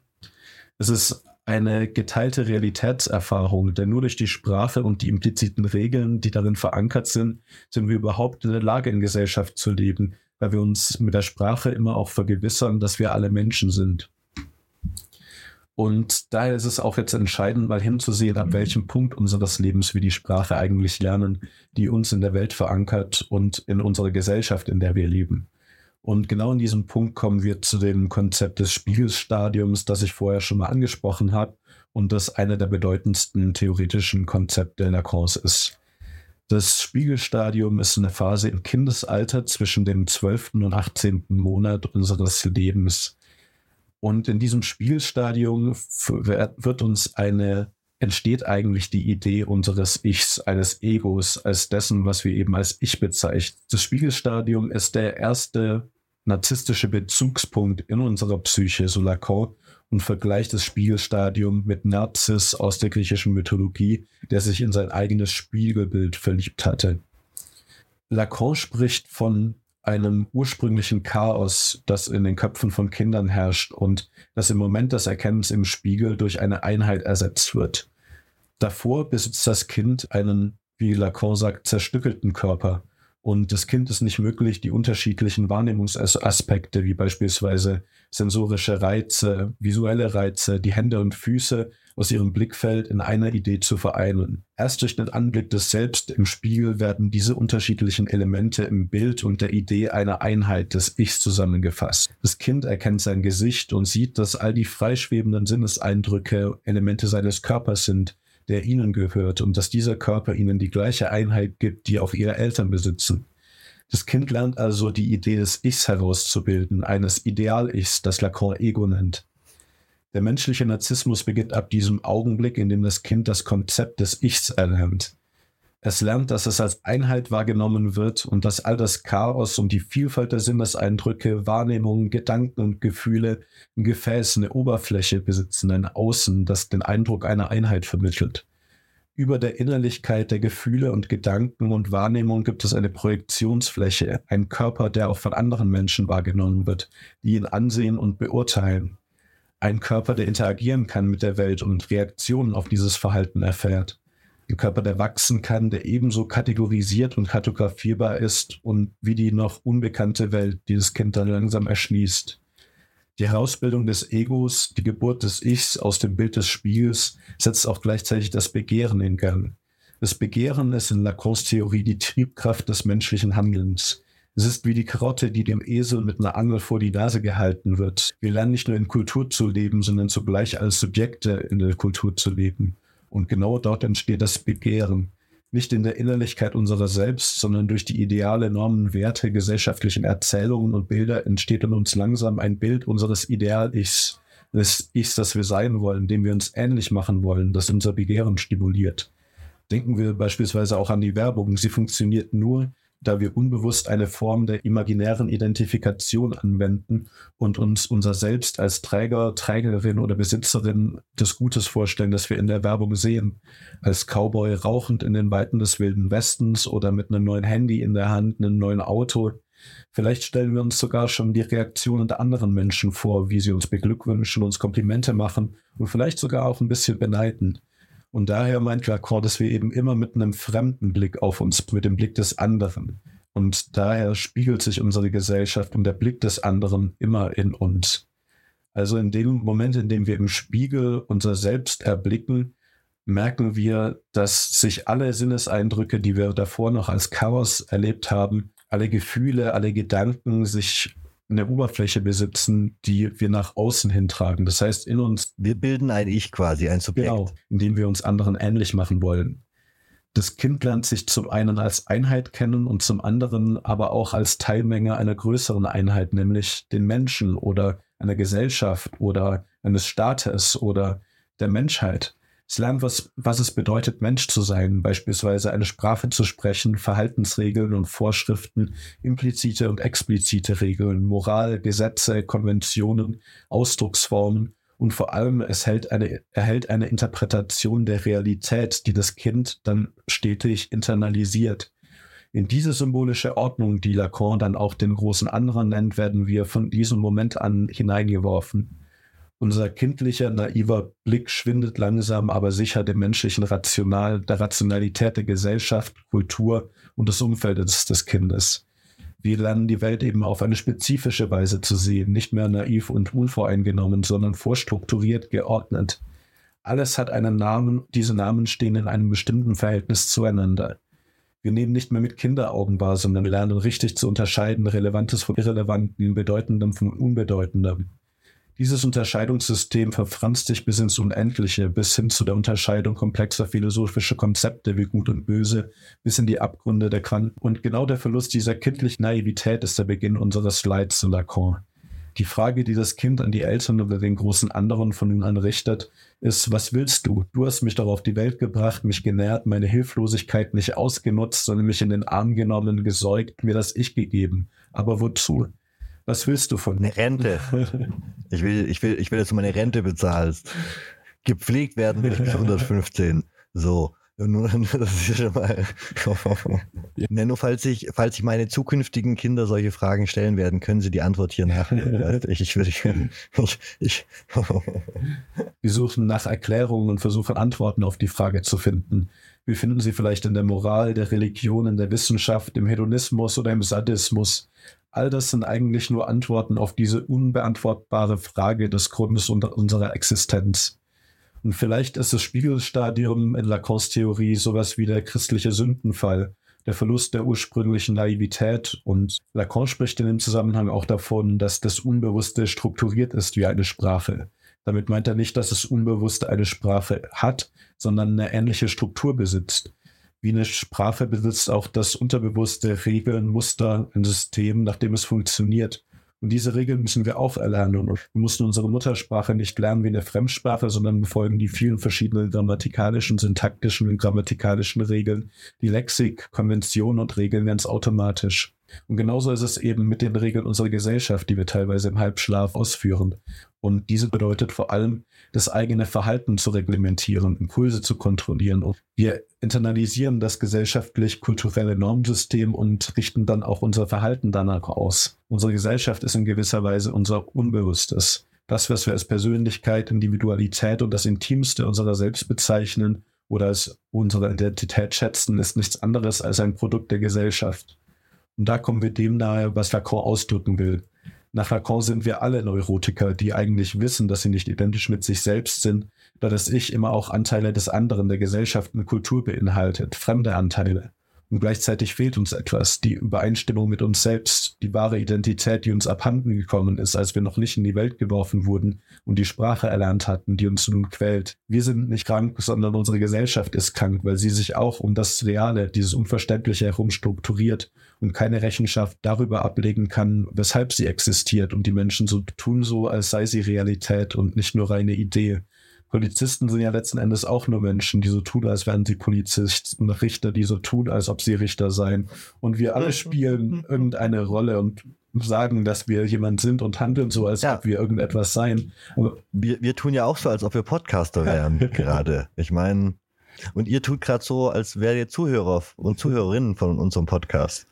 S2: Es ist eine geteilte Realitätserfahrung, denn nur durch die Sprache und die impliziten Regeln, die darin verankert sind, sind wir überhaupt in der Lage, in Gesellschaft zu leben, weil wir uns mit der Sprache immer auch vergewissern, dass wir alle Menschen sind. Und daher ist es auch jetzt entscheidend, mal hinzusehen, ab welchem Punkt unseres Lebens wir die Sprache eigentlich lernen, die uns in der Welt verankert und in unserer Gesellschaft, in der wir leben. Und genau in diesem Punkt kommen wir zu dem Konzept des Spiegelstadiums, das ich vorher schon mal angesprochen habe und das einer der bedeutendsten theoretischen Konzepte Lacans ist. Das Spiegelstadium ist eine Phase im Kindesalter zwischen dem 12. und 18. Monat unseres Lebens. Und in diesem Spiegelstadium wird uns eine, entsteht eigentlich die Idee unseres Ichs, eines Egos, als dessen, was wir eben als Ich bezeichnen. Das Spiegelstadium ist der erste narzisstische Bezugspunkt in unserer Psyche, so Lacan, und vergleicht das Spiegelstadium mit Narzis aus der griechischen Mythologie, der sich in sein eigenes Spiegelbild verliebt hatte. Lacan spricht von einem ursprünglichen Chaos, das in den Köpfen von Kindern herrscht und das im Moment des Erkennens im Spiegel durch eine Einheit ersetzt wird. Davor besitzt das Kind einen, wie Lacan sagt, zerstückelten Körper. Und das Kind ist nicht möglich, die unterschiedlichen Wahrnehmungsaspekte, wie beispielsweise sensorische Reize, visuelle Reize, die Hände und Füße aus ihrem Blickfeld in einer Idee zu vereinen. Erst durch den Anblick des Selbst im Spiegel werden diese unterschiedlichen Elemente im Bild und der Idee einer Einheit des Ichs zusammengefasst. Das Kind erkennt sein Gesicht und sieht, dass all die freischwebenden Sinneseindrücke Elemente seines Körpers sind, der ihnen gehört und dass dieser Körper ihnen die gleiche Einheit gibt, die auch ihre Eltern besitzen. Das Kind lernt also die Idee des Ichs herauszubilden, eines Ideal-Ichs, das Lacan Ego nennt. Der menschliche Narzissmus beginnt ab diesem Augenblick, in dem das Kind das Konzept des Ichs erlernt. Es lernt, dass es als Einheit wahrgenommen wird und dass all das Chaos und die Vielfalt der Sinneseindrücke, Wahrnehmungen, Gedanken und Gefühle ein Gefäß, eine Oberfläche besitzen, ein Außen, das den Eindruck einer Einheit vermittelt. Über der Innerlichkeit der Gefühle und Gedanken und Wahrnehmung gibt es eine Projektionsfläche, ein Körper, der auch von anderen Menschen wahrgenommen wird, die ihn ansehen und beurteilen ein Körper, der interagieren kann mit der Welt und Reaktionen auf dieses Verhalten erfährt. Ein Körper, der wachsen kann, der ebenso kategorisiert und kartografierbar ist und wie die noch unbekannte Welt, die das Kind dann langsam erschließt. Die Herausbildung des Egos, die Geburt des Ichs aus dem Bild des Spiegels setzt auch gleichzeitig das Begehren in Gang. Das Begehren ist in Lacans Theorie die Triebkraft des menschlichen Handelns. Es ist wie die Karotte, die dem Esel mit einer Angel vor die Nase gehalten wird. Wir lernen nicht nur in Kultur zu leben, sondern zugleich als Subjekte in der Kultur zu leben. Und genau dort entsteht das Begehren. Nicht in der Innerlichkeit unserer selbst, sondern durch die Ideale, Normen, Werte, gesellschaftlichen Erzählungen und Bilder entsteht in uns langsam ein Bild unseres Ideal-Ichs, des Ichs, das wir sein wollen, dem wir uns ähnlich machen wollen, das unser Begehren stimuliert. Denken wir beispielsweise auch an die Werbung. Sie funktioniert nur, da wir unbewusst eine Form der imaginären Identifikation anwenden und uns unser Selbst als Träger, Trägerin oder Besitzerin des Gutes vorstellen, das wir in der Werbung sehen. Als Cowboy rauchend in den Weiten des Wilden Westens oder mit einem neuen Handy in der Hand, einem neuen Auto. Vielleicht stellen wir uns sogar schon die Reaktionen der anderen Menschen vor, wie sie uns beglückwünschen, uns Komplimente machen und vielleicht sogar auch ein bisschen beneiden. Und daher meint Lacan, dass wir eben immer mit einem fremden Blick auf uns, mit dem Blick des anderen. Und daher spiegelt sich unsere Gesellschaft und der Blick des anderen immer in uns. Also in dem Moment, in dem wir im Spiegel unser Selbst erblicken, merken wir, dass sich alle Sinneseindrücke, die wir davor noch als Chaos erlebt haben, alle Gefühle, alle Gedanken sich eine Oberfläche besitzen, die wir nach außen hintragen. Das heißt, in uns.
S1: Wir bilden ein Ich quasi, ein Subjekt. Genau,
S2: indem wir uns anderen ähnlich machen wollen. Das Kind lernt sich zum einen als Einheit kennen und zum anderen aber auch als Teilmenge einer größeren Einheit, nämlich den Menschen oder einer Gesellschaft oder eines Staates oder der Menschheit. Es lernt, was, was es bedeutet, Mensch zu sein, beispielsweise eine Sprache zu sprechen, Verhaltensregeln und Vorschriften, implizite und explizite Regeln, Moral, Gesetze, Konventionen, Ausdrucksformen und vor allem es hält eine, erhält eine Interpretation der Realität, die das Kind dann stetig internalisiert. In diese symbolische Ordnung, die Lacan dann auch den großen anderen nennt, werden wir von diesem Moment an hineingeworfen. Unser kindlicher, naiver Blick schwindet langsam, aber sicher dem menschlichen Rational, der Rationalität der Gesellschaft, Kultur und des Umfeldes des Kindes. Wir lernen die Welt eben auf eine spezifische Weise zu sehen, nicht mehr naiv und unvoreingenommen, sondern vorstrukturiert, geordnet. Alles hat einen Namen, diese Namen stehen in einem bestimmten Verhältnis zueinander. Wir nehmen nicht mehr mit Kinderaugen wahr, sondern lernen richtig zu unterscheiden, Relevantes von Irrelevantem, Bedeutendem von Unbedeutendem. Dieses Unterscheidungssystem verfranst sich bis ins Unendliche, bis hin zu der Unterscheidung komplexer philosophischer Konzepte wie Gut und Böse, bis in die Abgründe der Quanten. Und genau der Verlust dieser kindlichen Naivität ist der Beginn unseres Leids zu Lacan. Die Frage, die das Kind an die Eltern oder den großen anderen von ihnen anrichtet, ist, was willst du? Du hast mich doch auf die Welt gebracht, mich genährt, meine Hilflosigkeit nicht ausgenutzt, sondern mich in den Arm genommen, gesäugt, mir das Ich gegeben. Aber wozu? Was willst du von
S1: mir? Eine Rente. Ich will, ich will, ich will, dass du meine Rente bezahlst. Gepflegt werden will ich bis 115. So. Nur, das ist ja schon mal. ja, nur falls ich, falls ich meine zukünftigen Kinder solche Fragen stellen werden, können sie die Antwort hier nach. ich, ich, ich,
S2: ich, Wir suchen nach Erklärungen und versuchen Antworten auf die Frage zu finden. Wir finden sie vielleicht in der Moral, der Religion, in der Wissenschaft, im Hedonismus oder im Sadismus. All das sind eigentlich nur Antworten auf diese unbeantwortbare Frage des Grundes unserer Existenz. Und vielleicht ist das Spiegelstadium in Lacans Theorie sowas wie der christliche Sündenfall, der Verlust der ursprünglichen Naivität. Und Lacan spricht in dem Zusammenhang auch davon, dass das Unbewusste strukturiert ist wie eine Sprache. Damit meint er nicht, dass das Unbewusste eine Sprache hat, sondern eine ähnliche Struktur besitzt. Wie eine Sprache besitzt auch das Unterbewusste Regeln, Muster, ein System, nach dem es funktioniert. Und diese Regeln müssen wir auch erlernen. Und wir mussten unsere Muttersprache nicht lernen wie eine Fremdsprache, sondern befolgen die vielen verschiedenen grammatikalischen, syntaktischen und grammatikalischen Regeln, die Lexik, Konventionen und Regeln ganz automatisch. Und genauso ist es eben mit den Regeln unserer Gesellschaft, die wir teilweise im Halbschlaf ausführen. Und diese bedeutet vor allem, das eigene Verhalten zu reglementieren, Impulse zu kontrollieren. Und wir internalisieren das gesellschaftlich-kulturelle Normsystem und richten dann auch unser Verhalten danach aus. Unsere Gesellschaft ist in gewisser Weise unser Unbewusstes. Das, was wir als Persönlichkeit, Individualität und das Intimste unserer selbst bezeichnen oder als unsere Identität schätzen, ist nichts anderes als ein Produkt der Gesellschaft. Und da kommen wir dem nahe, was Lacan ausdrücken will. Nach Lacan sind wir alle Neurotiker, die eigentlich wissen, dass sie nicht identisch mit sich selbst sind, da das Ich immer auch Anteile des anderen, der Gesellschaft und Kultur beinhaltet, fremde Anteile. Und gleichzeitig fehlt uns etwas, die Übereinstimmung mit uns selbst, die wahre Identität, die uns abhanden gekommen ist, als wir noch nicht in die Welt geworfen wurden und die Sprache erlernt hatten, die uns nun quält. Wir sind nicht krank, sondern unsere Gesellschaft ist krank, weil sie sich auch um das Reale, dieses Unverständliche herum strukturiert und keine Rechenschaft darüber ablegen kann, weshalb sie existiert und die Menschen so tun so, als sei sie Realität und nicht nur reine Idee. Polizisten sind ja letzten Endes auch nur Menschen, die so tun, als wären sie Polizisten, Richter, die so tun, als ob sie Richter seien. Und wir alle spielen irgendeine Rolle und sagen, dass wir jemand sind und handeln so, als ja. ob wir irgendetwas seien.
S1: Aber wir, wir tun ja auch so, als ob wir Podcaster wären gerade. Ich meine, und ihr tut gerade so, als wärt ihr Zuhörer und Zuhörerinnen von unserem Podcast.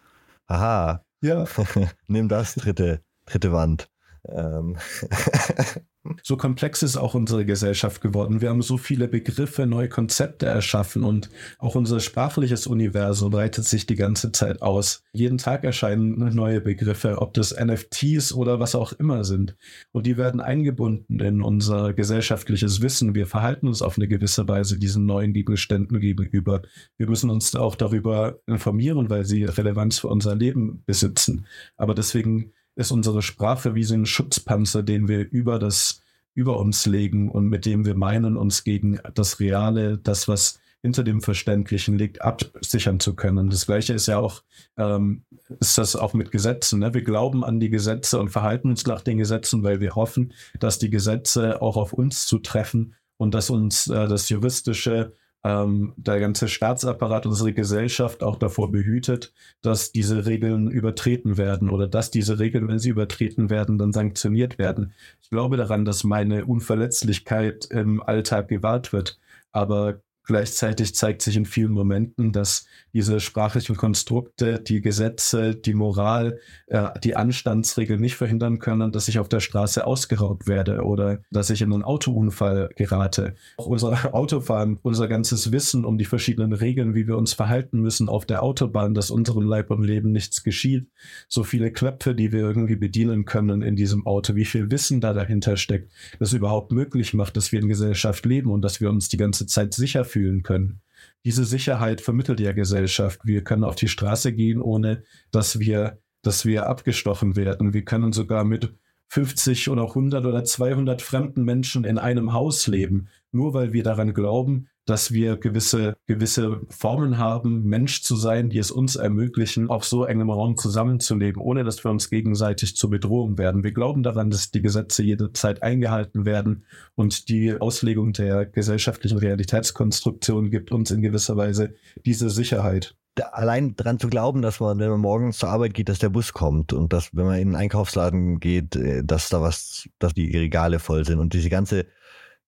S1: Aha.
S2: Ja.
S1: Nimm das, dritte, dritte Wand. Ähm.
S2: So komplex ist auch unsere Gesellschaft geworden. Wir haben so viele Begriffe, neue Konzepte erschaffen und auch unser sprachliches Universum breitet sich die ganze Zeit aus. Jeden Tag erscheinen neue Begriffe, ob das NFTs oder was auch immer sind. Und die werden eingebunden in unser gesellschaftliches Wissen. Wir verhalten uns auf eine gewisse Weise diesen neuen Gegenständen gegenüber. Wir müssen uns auch darüber informieren, weil sie Relevanz für unser Leben besitzen. Aber deswegen ist unsere Sprache wie so ein Schutzpanzer, den wir über das über uns legen und mit dem wir meinen, uns gegen das Reale, das, was hinter dem Verständlichen liegt, absichern zu können. Das Gleiche ist ja auch, ähm, ist das auch mit Gesetzen. Ne? Wir glauben an die Gesetze und verhalten uns nach den Gesetzen, weil wir hoffen, dass die Gesetze auch auf uns zutreffen und dass uns äh, das juristische ähm, der ganze Staatsapparat, unsere Gesellschaft auch davor behütet, dass diese Regeln übertreten werden oder dass diese Regeln, wenn sie übertreten werden, dann sanktioniert werden. Ich glaube daran, dass meine Unverletzlichkeit im Alltag gewahrt wird, aber Gleichzeitig zeigt sich in vielen Momenten, dass diese sprachlichen Konstrukte, die Gesetze, die Moral, äh, die Anstandsregeln nicht verhindern können, dass ich auf der Straße ausgeraubt werde oder dass ich in einen Autounfall gerate. Auch unser Autofahren, unser ganzes Wissen um die verschiedenen Regeln, wie wir uns verhalten müssen auf der Autobahn, dass unserem Leib und Leben nichts geschieht. So viele Knöpfe, die wir irgendwie bedienen können in diesem Auto, wie viel Wissen da dahinter steckt, das überhaupt möglich macht, dass wir in Gesellschaft leben und dass wir uns die ganze Zeit sicher fühlen fühlen können. Diese Sicherheit vermittelt ja Gesellschaft. Wir können auf die Straße gehen, ohne dass wir, dass wir abgestochen werden. Wir können sogar mit 50 oder 100 oder 200 fremden Menschen in einem Haus leben, nur weil wir daran glauben, dass wir gewisse, gewisse Formen haben, Mensch zu sein, die es uns ermöglichen, auf so engem Raum zusammenzuleben, ohne dass wir uns gegenseitig zur Bedrohung werden. Wir glauben daran, dass die Gesetze jederzeit eingehalten werden und die Auslegung der gesellschaftlichen Realitätskonstruktion gibt uns in gewisser Weise diese Sicherheit
S1: allein daran zu glauben, dass man, wenn man morgens zur Arbeit geht, dass der Bus kommt und dass, wenn man in einen Einkaufsladen geht, äh, dass da was, dass die Regale voll sind und diese ganze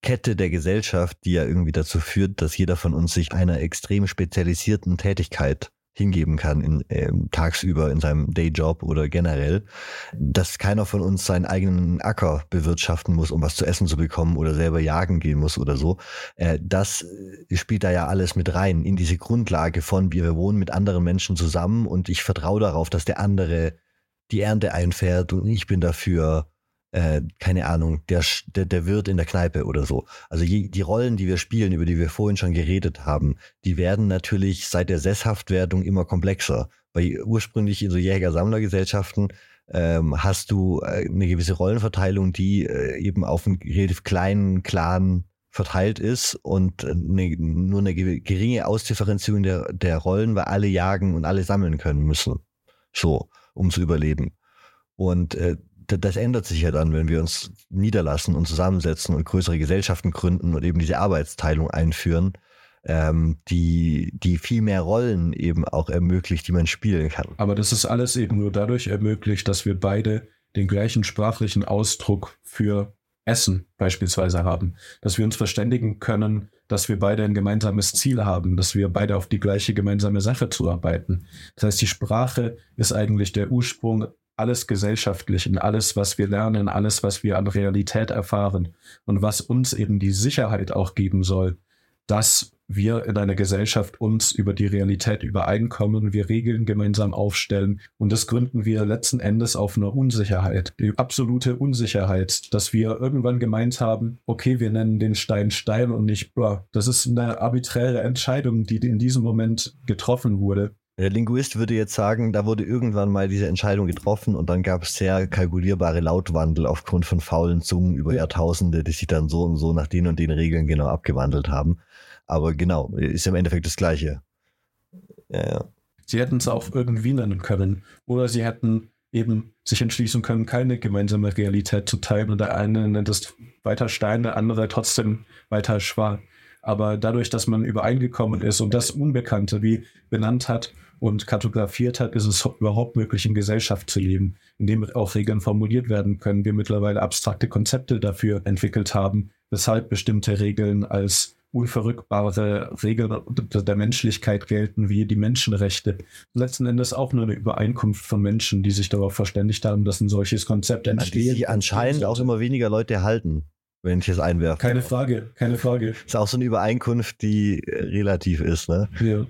S1: Kette der Gesellschaft, die ja irgendwie dazu führt, dass jeder von uns sich einer extrem spezialisierten Tätigkeit hingeben kann in, äh, tagsüber in seinem Dayjob oder generell, dass keiner von uns seinen eigenen Acker bewirtschaften muss, um was zu essen zu bekommen oder selber jagen gehen muss oder so. Äh, das spielt da ja alles mit rein in diese Grundlage von wir wohnen mit anderen Menschen zusammen und ich vertraue darauf, dass der andere die Ernte einfährt und ich bin dafür äh, keine Ahnung, der, der, der Wirt in der Kneipe oder so. Also je, die Rollen, die wir spielen, über die wir vorhin schon geredet haben, die werden natürlich seit der Sesshaftwerdung immer komplexer. Weil ursprünglich in so Jäger-Sammler-Gesellschaften ähm, hast du äh, eine gewisse Rollenverteilung, die äh, eben auf einen relativ kleinen Clan verteilt ist und eine, nur eine geringe Ausdifferenzierung der, der Rollen, weil alle jagen und alle sammeln können müssen. So, um zu überleben. Und äh, das ändert sich ja dann, wenn wir uns niederlassen und zusammensetzen und größere Gesellschaften gründen und eben diese Arbeitsteilung einführen, ähm, die, die viel mehr Rollen eben auch ermöglicht, die man spielen kann.
S2: Aber das ist alles eben nur dadurch ermöglicht, dass wir beide den gleichen sprachlichen Ausdruck für Essen beispielsweise haben, dass wir uns verständigen können, dass wir beide ein gemeinsames Ziel haben, dass wir beide auf die gleiche gemeinsame Sache zuarbeiten. Das heißt, die Sprache ist eigentlich der Ursprung alles Gesellschaftlichen, alles, was wir lernen, alles, was wir an Realität erfahren und was uns eben die Sicherheit auch geben soll, dass wir in einer Gesellschaft uns über die Realität übereinkommen, wir Regeln gemeinsam aufstellen und das gründen wir letzten Endes auf einer Unsicherheit, die absolute Unsicherheit, dass wir irgendwann gemeint haben, okay, wir nennen den Stein Stein und nicht blah. Das ist eine arbiträre Entscheidung, die in diesem Moment getroffen wurde
S1: der Linguist würde jetzt sagen, da wurde irgendwann mal diese Entscheidung getroffen und dann gab es sehr kalkulierbare Lautwandel aufgrund von faulen Zungen über Jahrtausende, die sich dann so und so nach den und den Regeln genau abgewandelt haben. Aber genau, ist im Endeffekt das Gleiche.
S2: Ja, ja. Sie hätten es auch irgendwie nennen können. Oder sie hätten eben sich entschließen können, keine gemeinsame Realität zu teilen. Und der eine nennt es weiter Stein, der andere trotzdem weiter Schwan. Aber dadurch, dass man übereingekommen ist und das Unbekannte wie benannt hat und kartografiert hat, ist es überhaupt möglich, in Gesellschaft zu leben, indem auch Regeln formuliert werden können. Wir mittlerweile abstrakte Konzepte dafür entwickelt haben, weshalb bestimmte Regeln als unverrückbare Regeln der Menschlichkeit gelten, wie die Menschenrechte. Letzten Endes auch nur eine Übereinkunft von Menschen, die sich darauf verständigt haben, dass ein solches Konzept entsteht.
S1: Die anscheinend auch immer weniger Leute halten wenn ich es einwerfe.
S2: Keine Frage, keine Frage.
S1: Ist auch so eine Übereinkunft, die äh, relativ ist, ne?
S2: Ja.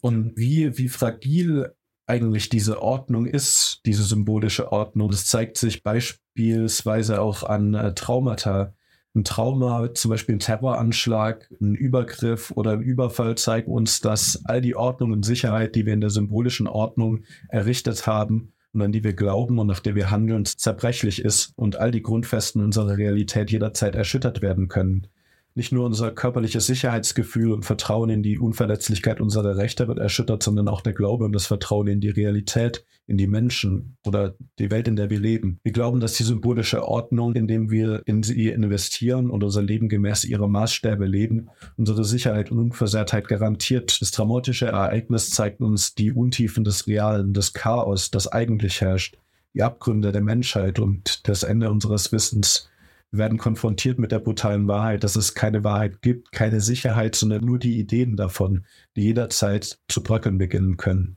S2: Und wie, wie fragil eigentlich diese Ordnung ist, diese symbolische Ordnung, das zeigt sich beispielsweise auch an äh, Traumata. Ein Trauma, zum Beispiel ein Terroranschlag, ein Übergriff oder ein Überfall zeigen uns, dass all die Ordnung und Sicherheit, die wir in der symbolischen Ordnung errichtet haben, und an die wir glauben und nach der wir handeln, zerbrechlich ist und all die Grundfesten unserer Realität jederzeit erschüttert werden können. Nicht nur unser körperliches Sicherheitsgefühl und Vertrauen in die Unverletzlichkeit unserer Rechte wird erschüttert, sondern auch der Glaube und das Vertrauen in die Realität, in die Menschen oder die Welt, in der wir leben. Wir glauben, dass die symbolische Ordnung, indem wir in sie investieren und unser Leben gemäß ihrer Maßstäbe leben, unsere Sicherheit und Unversehrtheit garantiert. Das dramatische Ereignis zeigt uns die Untiefen des Realen, des Chaos, das eigentlich herrscht, die Abgründe der Menschheit und das Ende unseres Wissens. Wir werden konfrontiert mit der brutalen Wahrheit, dass es keine Wahrheit gibt, keine Sicherheit, sondern nur die Ideen davon, die jederzeit zu bröckeln beginnen können.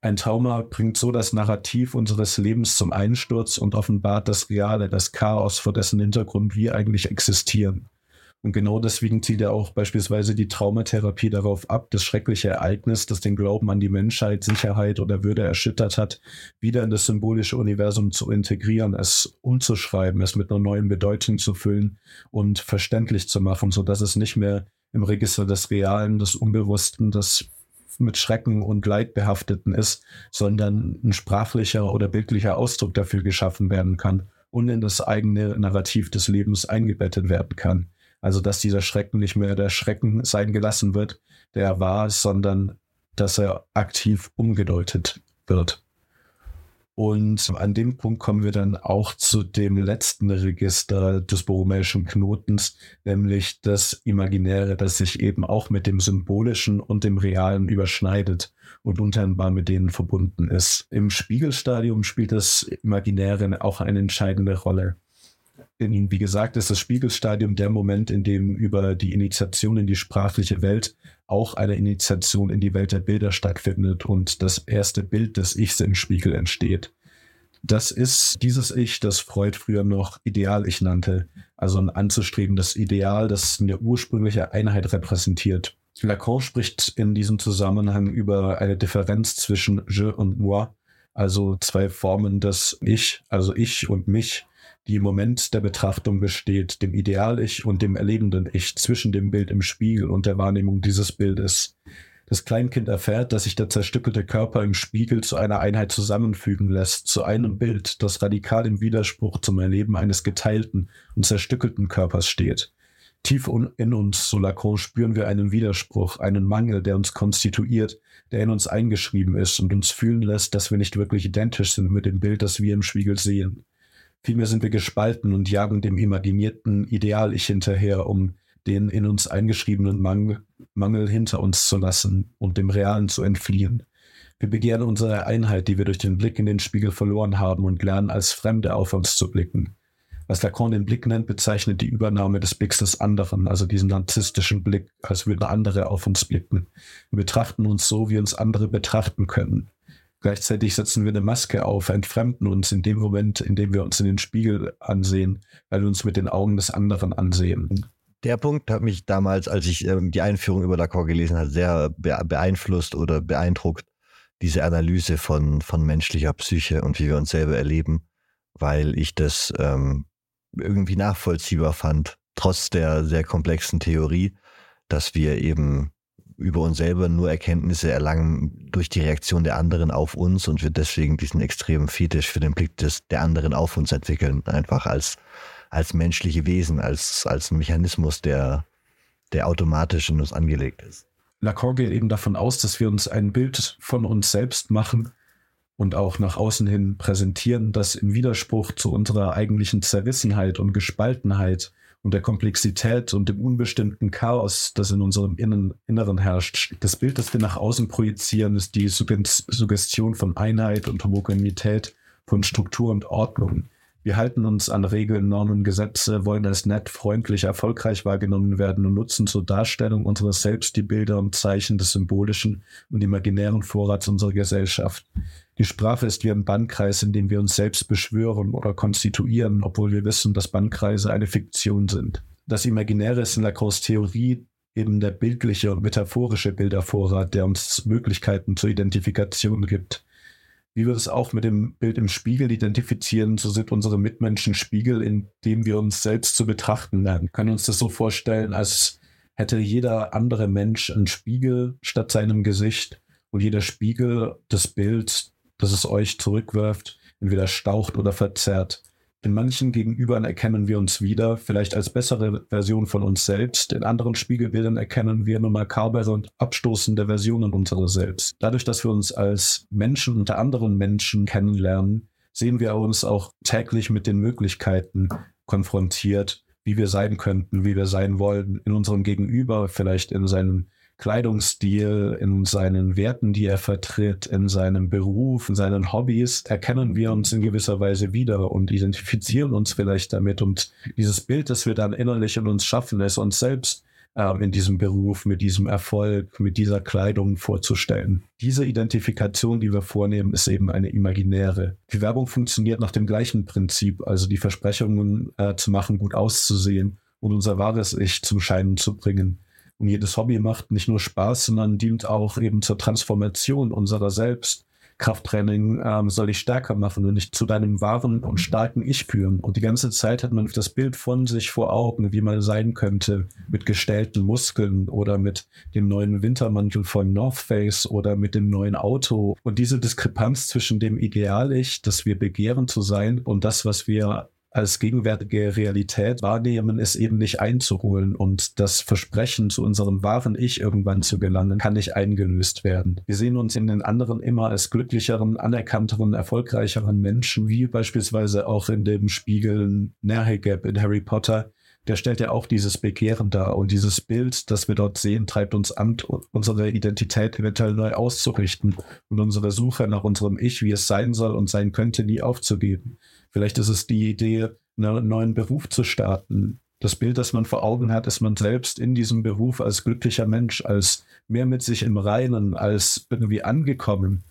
S2: Ein Trauma bringt so das Narrativ unseres Lebens zum Einsturz und offenbart das Reale, das Chaos, vor dessen Hintergrund wir eigentlich existieren. Und genau deswegen zieht er auch beispielsweise die Traumatherapie darauf ab, das schreckliche Ereignis, das den Glauben an die Menschheit, Sicherheit oder Würde erschüttert hat, wieder in das symbolische Universum zu integrieren, es umzuschreiben, es mit einer neuen Bedeutung zu füllen und verständlich zu machen, sodass es nicht mehr im Register des Realen, des Unbewussten, des mit Schrecken und Leid behafteten ist, sondern ein sprachlicher oder bildlicher Ausdruck dafür geschaffen werden kann und in das eigene Narrativ des Lebens eingebettet werden kann. Also dass dieser Schrecken nicht mehr der Schrecken sein gelassen wird, der er war, sondern dass er aktiv umgedeutet wird. Und an dem Punkt kommen wir dann auch zu dem letzten Register des borromäischen Knotens, nämlich das Imaginäre, das sich eben auch mit dem Symbolischen und dem Realen überschneidet und untrennbar mit denen verbunden ist. Im Spiegelstadium spielt das Imaginäre auch eine entscheidende Rolle. In, wie gesagt, ist das Spiegelstadium der Moment, in dem über die Initiation in die sprachliche Welt auch eine Initiation in die Welt der Bilder stattfindet und das erste Bild des Ichs im Spiegel entsteht. Das ist dieses Ich, das Freud früher noch Ideal-Ich nannte, also ein anzustrebendes Ideal, das eine ursprüngliche Einheit repräsentiert. Lacan spricht in diesem Zusammenhang über eine Differenz zwischen je und moi, also zwei Formen des Ich, also ich und mich, die im Moment der Betrachtung besteht, dem Ideal-Ich und dem erlebenden Ich zwischen dem Bild im Spiegel und der Wahrnehmung dieses Bildes. Das Kleinkind erfährt, dass sich der zerstückelte Körper im Spiegel zu einer Einheit zusammenfügen lässt, zu einem Bild, das radikal im Widerspruch zum Erleben eines geteilten und zerstückelten Körpers steht. Tief in uns, so Lacan, spüren wir einen Widerspruch, einen Mangel, der uns konstituiert, der in uns eingeschrieben ist und uns fühlen lässt, dass wir nicht wirklich identisch sind mit dem Bild, das wir im Spiegel sehen. Vielmehr sind wir gespalten und jagen dem imaginierten Ideal-Ich hinterher, um den in uns eingeschriebenen Mangel, Mangel hinter uns zu lassen und dem Realen zu entfliehen. Wir begehren unsere Einheit, die wir durch den Blick in den Spiegel verloren haben und lernen als Fremde auf uns zu blicken. Was Lacan den Blick nennt, bezeichnet die Übernahme des Blicks des anderen, also diesen narzisstischen Blick, als würden andere auf uns blicken. Wir betrachten uns so, wie uns andere betrachten können. Gleichzeitig setzen wir eine Maske auf, entfremden uns in dem Moment, in dem wir uns in den Spiegel ansehen, weil wir uns mit den Augen des anderen ansehen.
S1: Der Punkt hat mich damals, als ich ähm, die Einführung über Lacan gelesen habe, sehr beeinflusst oder beeindruckt. Diese Analyse von, von menschlicher Psyche und wie wir uns selber erleben, weil ich das ähm, irgendwie nachvollziehbar fand, trotz der sehr komplexen Theorie, dass wir eben über uns selber nur Erkenntnisse erlangen durch die Reaktion der anderen auf uns und wir deswegen diesen extremen Fetisch für den Blick des, der anderen auf uns entwickeln, einfach als, als menschliche Wesen, als, als Mechanismus, der, der automatisch in uns angelegt ist.
S2: Lacan geht eben davon aus, dass wir uns ein Bild von uns selbst machen und auch nach außen hin präsentieren, das im Widerspruch zu unserer eigentlichen Zerrissenheit und Gespaltenheit und der Komplexität und dem unbestimmten Chaos, das in unserem Inneren herrscht. Das Bild, das wir nach außen projizieren, ist die Suggestion von Einheit und Homogenität, von Struktur und Ordnung. Wir halten uns an Regeln, Normen, Gesetze, wollen als nett, freundlich, erfolgreich wahrgenommen werden und nutzen zur Darstellung unseres Selbst die Bilder und Zeichen des symbolischen und imaginären Vorrats unserer Gesellschaft. Die Sprache ist wie ein Bannkreis, in dem wir uns selbst beschwören oder konstituieren, obwohl wir wissen, dass Bannkreise eine Fiktion sind. Das Imaginäre ist in Lacroix Theorie eben der bildliche und metaphorische Bildervorrat, der uns Möglichkeiten zur Identifikation gibt. Wie wir es auch mit dem Bild im Spiegel identifizieren, so sind unsere Mitmenschen Spiegel, in dem wir uns selbst zu betrachten lernen. Wir können uns das so vorstellen, als hätte jeder andere Mensch einen Spiegel statt seinem Gesicht und jeder Spiegel das Bild, das es euch zurückwirft, entweder staucht oder verzerrt. In manchen Gegenübern erkennen wir uns wieder, vielleicht als bessere Version von uns selbst. In anderen Spiegelbildern erkennen wir nur makabere und abstoßende Versionen unserer selbst. Dadurch, dass wir uns als Menschen unter anderen Menschen kennenlernen, sehen wir uns auch täglich mit den Möglichkeiten konfrontiert, wie wir sein könnten, wie wir sein wollen, in unserem Gegenüber, vielleicht in seinem Kleidungsstil, in seinen Werten, die er vertritt, in seinem Beruf, in seinen Hobbys, erkennen wir uns in gewisser Weise wieder und identifizieren uns vielleicht damit. Und dieses Bild, das wir dann innerlich in uns schaffen, ist uns selbst äh, in diesem Beruf, mit diesem Erfolg, mit dieser Kleidung vorzustellen. Diese Identifikation, die wir vornehmen, ist eben eine imaginäre. Die Werbung funktioniert nach dem gleichen Prinzip, also die Versprechungen äh, zu machen, gut auszusehen und unser wahres Ich zum Scheinen zu bringen. Und jedes Hobby macht nicht nur Spaß, sondern dient auch eben zur Transformation unserer selbst. Krafttraining ähm, soll dich stärker machen und dich zu deinem wahren und starken Ich führen. Und die ganze Zeit hat man das Bild von sich vor Augen, wie man sein könnte, mit gestellten Muskeln oder mit dem neuen Wintermantel von North Face oder mit dem neuen Auto. Und diese Diskrepanz zwischen dem Ideal-Ich, das wir begehren zu sein, und das, was wir als gegenwärtige Realität wahrnehmen, ist eben nicht einzuholen und das Versprechen zu unserem wahren Ich irgendwann zu gelangen, kann nicht eingelöst werden. Wir sehen uns in den anderen immer als glücklicheren, anerkannteren, erfolgreicheren Menschen, wie beispielsweise auch in dem Spiegel Nerhegeb in Harry Potter, der stellt ja auch dieses Begehren dar. Und dieses Bild, das wir dort sehen, treibt uns an, unsere Identität eventuell neu auszurichten und unsere Suche nach unserem Ich, wie es sein soll und sein könnte, nie aufzugeben. Vielleicht ist es die Idee, einen neuen Beruf zu starten. Das Bild, das man vor Augen hat, ist man selbst in diesem Beruf als glücklicher Mensch, als mehr mit sich im Reinen, als irgendwie angekommen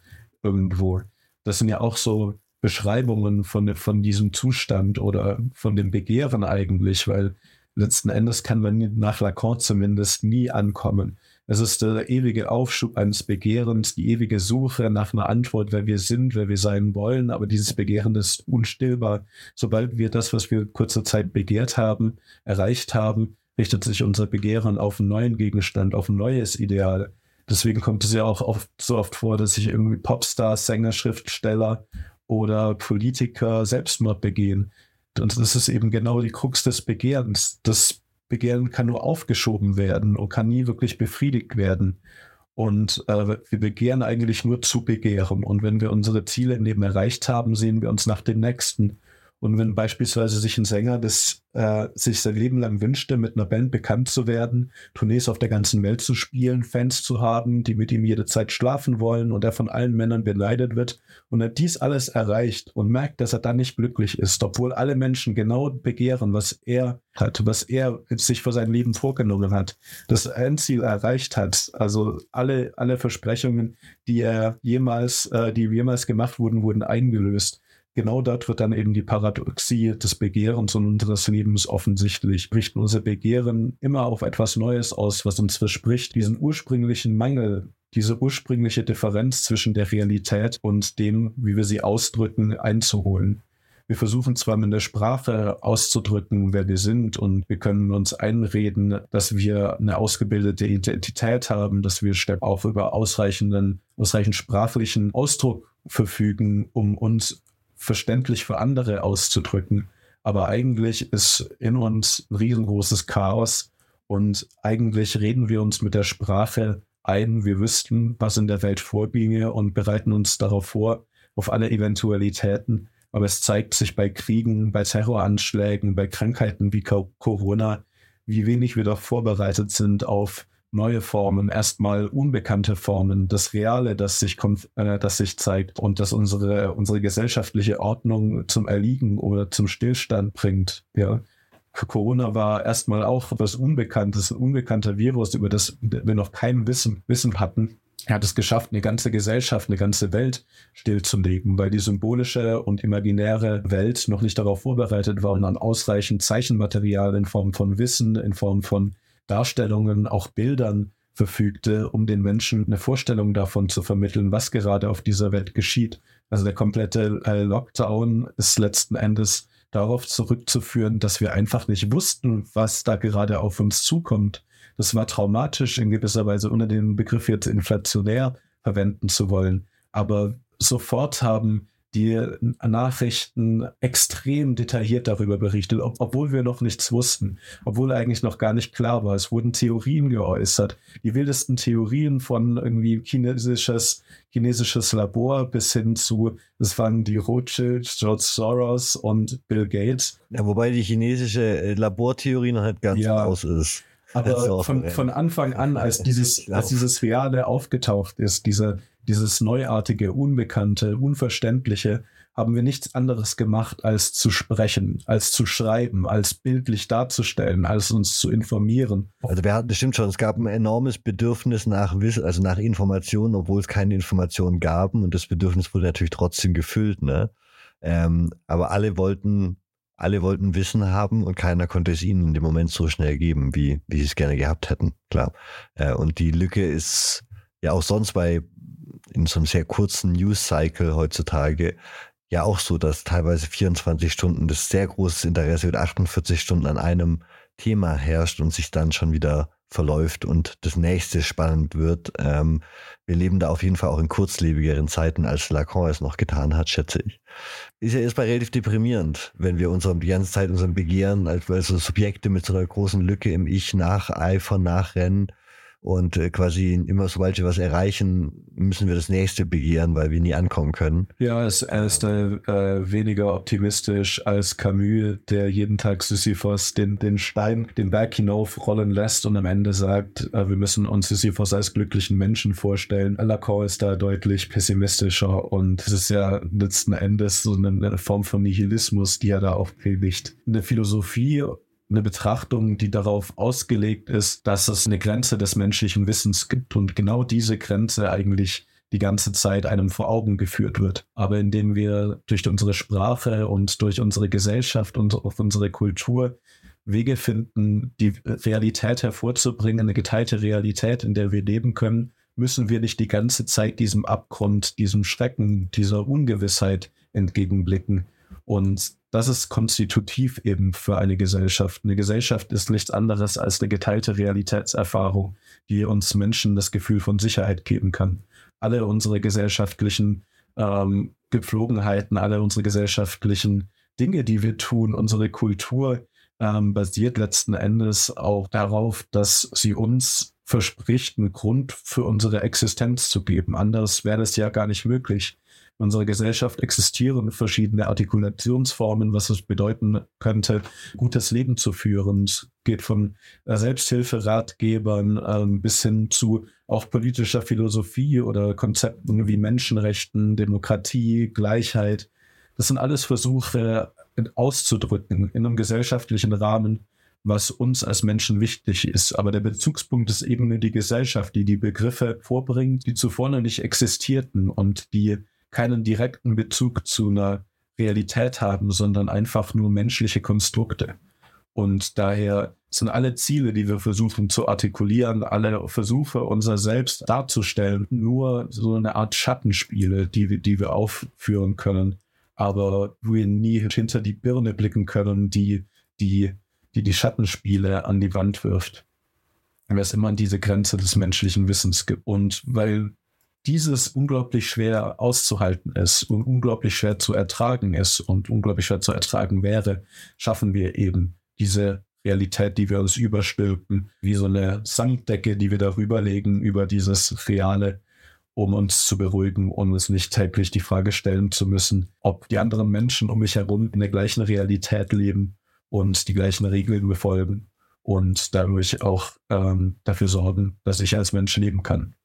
S2: irgendwo. Das sind ja auch so Beschreibungen von, von diesem Zustand oder von dem Begehren eigentlich, weil letzten Endes kann man nach Lacan zumindest nie ankommen. Es ist der ewige Aufschub eines Begehrens, die ewige Suche nach einer Antwort, wer wir sind, wer wir sein wollen. Aber dieses Begehren ist unstillbar. Sobald wir das, was wir kurze Zeit begehrt haben, erreicht haben, richtet sich unser Begehren auf einen neuen Gegenstand, auf ein neues Ideal. Deswegen kommt es ja auch oft, so oft vor, dass sich irgendwie Popstars, Sänger, Schriftsteller oder Politiker Selbstmord begehen. Und das ist eben genau die Krux des Begehrens. Das Begehren kann nur aufgeschoben werden und kann nie wirklich befriedigt werden. Und äh, wir begehren eigentlich nur zu begehren. Und wenn wir unsere Ziele im Leben erreicht haben, sehen wir uns nach den nächsten. Und wenn beispielsweise sich ein Sänger das äh, sich sein Leben lang wünschte, mit einer Band bekannt zu werden, Tournees auf der ganzen Welt zu spielen, Fans zu haben, die mit ihm jede Zeit schlafen wollen und er von allen Männern beleidet wird und er dies alles erreicht und merkt, dass er dann nicht glücklich ist, obwohl alle Menschen genau begehren, was er hat, was er sich für sein Leben vorgenommen hat, das Endziel erreicht hat, also alle, alle Versprechungen, die er jemals, äh, die jemals gemacht wurden, wurden eingelöst genau dort wird dann eben die Paradoxie des Begehrens und unseres Lebens offensichtlich. Richten unser Begehren immer auf etwas Neues aus, was uns verspricht, diesen ursprünglichen Mangel, diese ursprüngliche Differenz zwischen der Realität und dem, wie wir sie ausdrücken, einzuholen. Wir versuchen zwar mit der Sprache auszudrücken, wer wir sind, und wir können uns einreden, dass wir eine ausgebildete Identität haben, dass wir auch über ausreichenden, ausreichend sprachlichen Ausdruck verfügen, um uns verständlich für andere auszudrücken. Aber eigentlich ist in uns ein riesengroßes Chaos und eigentlich reden wir uns mit der Sprache ein, wir wüssten, was in der Welt vorginge und bereiten uns darauf vor, auf alle Eventualitäten. Aber es zeigt sich bei Kriegen, bei Terroranschlägen, bei Krankheiten wie Corona, wie wenig wir doch vorbereitet sind auf neue Formen, erstmal unbekannte Formen, das Reale, das sich, äh, das sich zeigt und das unsere, unsere gesellschaftliche Ordnung zum Erliegen oder zum Stillstand bringt. Ja. Corona war erstmal auch was Unbekanntes, ein unbekannter Virus, über das wir noch kein Wissen, Wissen hatten. Er hat es geschafft, eine ganze Gesellschaft, eine ganze Welt stillzulegen, weil die symbolische und imaginäre Welt noch nicht darauf vorbereitet war und an ausreichend Zeichenmaterial in Form von Wissen, in Form von Darstellungen, auch Bildern verfügte, um den Menschen eine Vorstellung davon zu vermitteln, was gerade auf dieser Welt geschieht. Also der komplette äh, Lockdown ist letzten Endes darauf zurückzuführen, dass wir einfach nicht wussten, was da gerade auf uns zukommt. Das war traumatisch in gewisser Weise, ohne den Begriff jetzt inflationär verwenden zu wollen. Aber sofort haben die Nachrichten extrem detailliert darüber berichtet, ob, obwohl wir noch nichts wussten, obwohl eigentlich noch gar nicht klar war. Es wurden Theorien geäußert, die wildesten Theorien von irgendwie chinesisches, chinesisches Labor bis hin zu, es waren die Rothschilds, George Soros und Bill Gates.
S1: Ja, wobei die chinesische äh, Labortheorie noch nicht ganz ja. aus ist.
S2: Aber von, von Anfang an, als dieses, als dieses Reale aufgetaucht ist, diese, dieses Neuartige, Unbekannte, Unverständliche, haben wir nichts anderes gemacht, als zu sprechen, als zu schreiben, als bildlich darzustellen, als uns zu informieren.
S1: Also wir hatten bestimmt schon, es gab ein enormes Bedürfnis nach Wissen, also nach Informationen, obwohl es keine Informationen gab und das Bedürfnis wurde natürlich trotzdem gefüllt, ne? Ähm, aber alle wollten, alle wollten Wissen haben und keiner konnte es ihnen in dem Moment so schnell geben, wie, wie sie es gerne gehabt hätten, klar. Äh, und die Lücke ist ja auch sonst bei in so einem sehr kurzen News-Cycle heutzutage ja auch so, dass teilweise 24 Stunden das sehr großes Interesse mit 48 Stunden an einem Thema herrscht und sich dann schon wieder verläuft und das nächste spannend wird. Ähm, wir leben da auf jeden Fall auch in kurzlebigeren Zeiten, als Lacan es noch getan hat, schätze ich. Ist ja erstmal relativ deprimierend, wenn wir unserem, die ganze Zeit unserem Begehren als, als so Subjekte mit so einer großen Lücke im Ich nacheifern, nachrennen und äh, quasi immer sobald wir was erreichen, müssen wir das nächste begehren, weil wir nie ankommen können.
S2: Ja, es, er ist äh, weniger optimistisch als Camus, der jeden Tag Sisyphos den, den Stein, den Berg hinaufrollen lässt und am Ende sagt, äh, wir müssen uns Sisyphos als glücklichen Menschen vorstellen. Lacan ist da deutlich pessimistischer und es ist ja letzten Endes so eine, eine Form von Nihilismus, die er da auch predigt. Eine Philosophie eine Betrachtung, die darauf ausgelegt ist, dass es eine Grenze des menschlichen Wissens gibt und genau diese Grenze eigentlich die ganze Zeit einem vor Augen geführt wird. Aber indem wir durch unsere Sprache und durch unsere Gesellschaft und auf unsere Kultur Wege finden, die Realität hervorzubringen, eine geteilte Realität, in der wir leben können, müssen wir nicht die ganze Zeit diesem Abgrund, diesem Schrecken, dieser Ungewissheit entgegenblicken. Und das ist konstitutiv eben für eine Gesellschaft. Eine Gesellschaft ist nichts anderes als eine geteilte Realitätserfahrung, die uns Menschen das Gefühl von Sicherheit geben kann. Alle unsere gesellschaftlichen ähm, Gepflogenheiten, alle unsere gesellschaftlichen Dinge, die wir tun, unsere Kultur ähm, basiert letzten Endes auch darauf, dass sie uns verspricht, einen Grund für unsere Existenz zu geben. Anders wäre es ja gar nicht möglich. In unserer Gesellschaft existieren verschiedene Artikulationsformen, was es bedeuten könnte, gutes Leben zu führen. Es geht von äh, Selbsthilferatgebern ähm, bis hin zu auch politischer Philosophie oder Konzepten wie Menschenrechten, Demokratie, Gleichheit. Das sind alles Versuche auszudrücken in einem gesellschaftlichen Rahmen, was uns als Menschen wichtig ist. Aber der Bezugspunkt ist eben die Gesellschaft, die die Begriffe vorbringt, die zuvor noch nicht existierten und die keinen direkten Bezug zu einer Realität haben, sondern einfach nur menschliche Konstrukte. Und daher sind alle Ziele, die wir versuchen zu artikulieren, alle Versuche, unser Selbst darzustellen, nur so eine Art Schattenspiele, die wir, die wir aufführen können, aber wir nie hinter die Birne blicken können, die die, die, die Schattenspiele an die Wand wirft. Weil es immer diese Grenze des menschlichen Wissens gibt. Und weil dieses unglaublich schwer auszuhalten ist und unglaublich schwer zu ertragen ist und unglaublich schwer zu ertragen wäre, schaffen wir eben diese Realität, die wir uns überstülpen, wie so eine Sanddecke, die wir darüber legen, über dieses Reale, um uns zu beruhigen und uns nicht täglich die Frage stellen zu müssen, ob die anderen Menschen um mich herum in der gleichen Realität leben und die gleichen Regeln befolgen und dadurch auch ähm, dafür sorgen, dass ich als Mensch leben kann.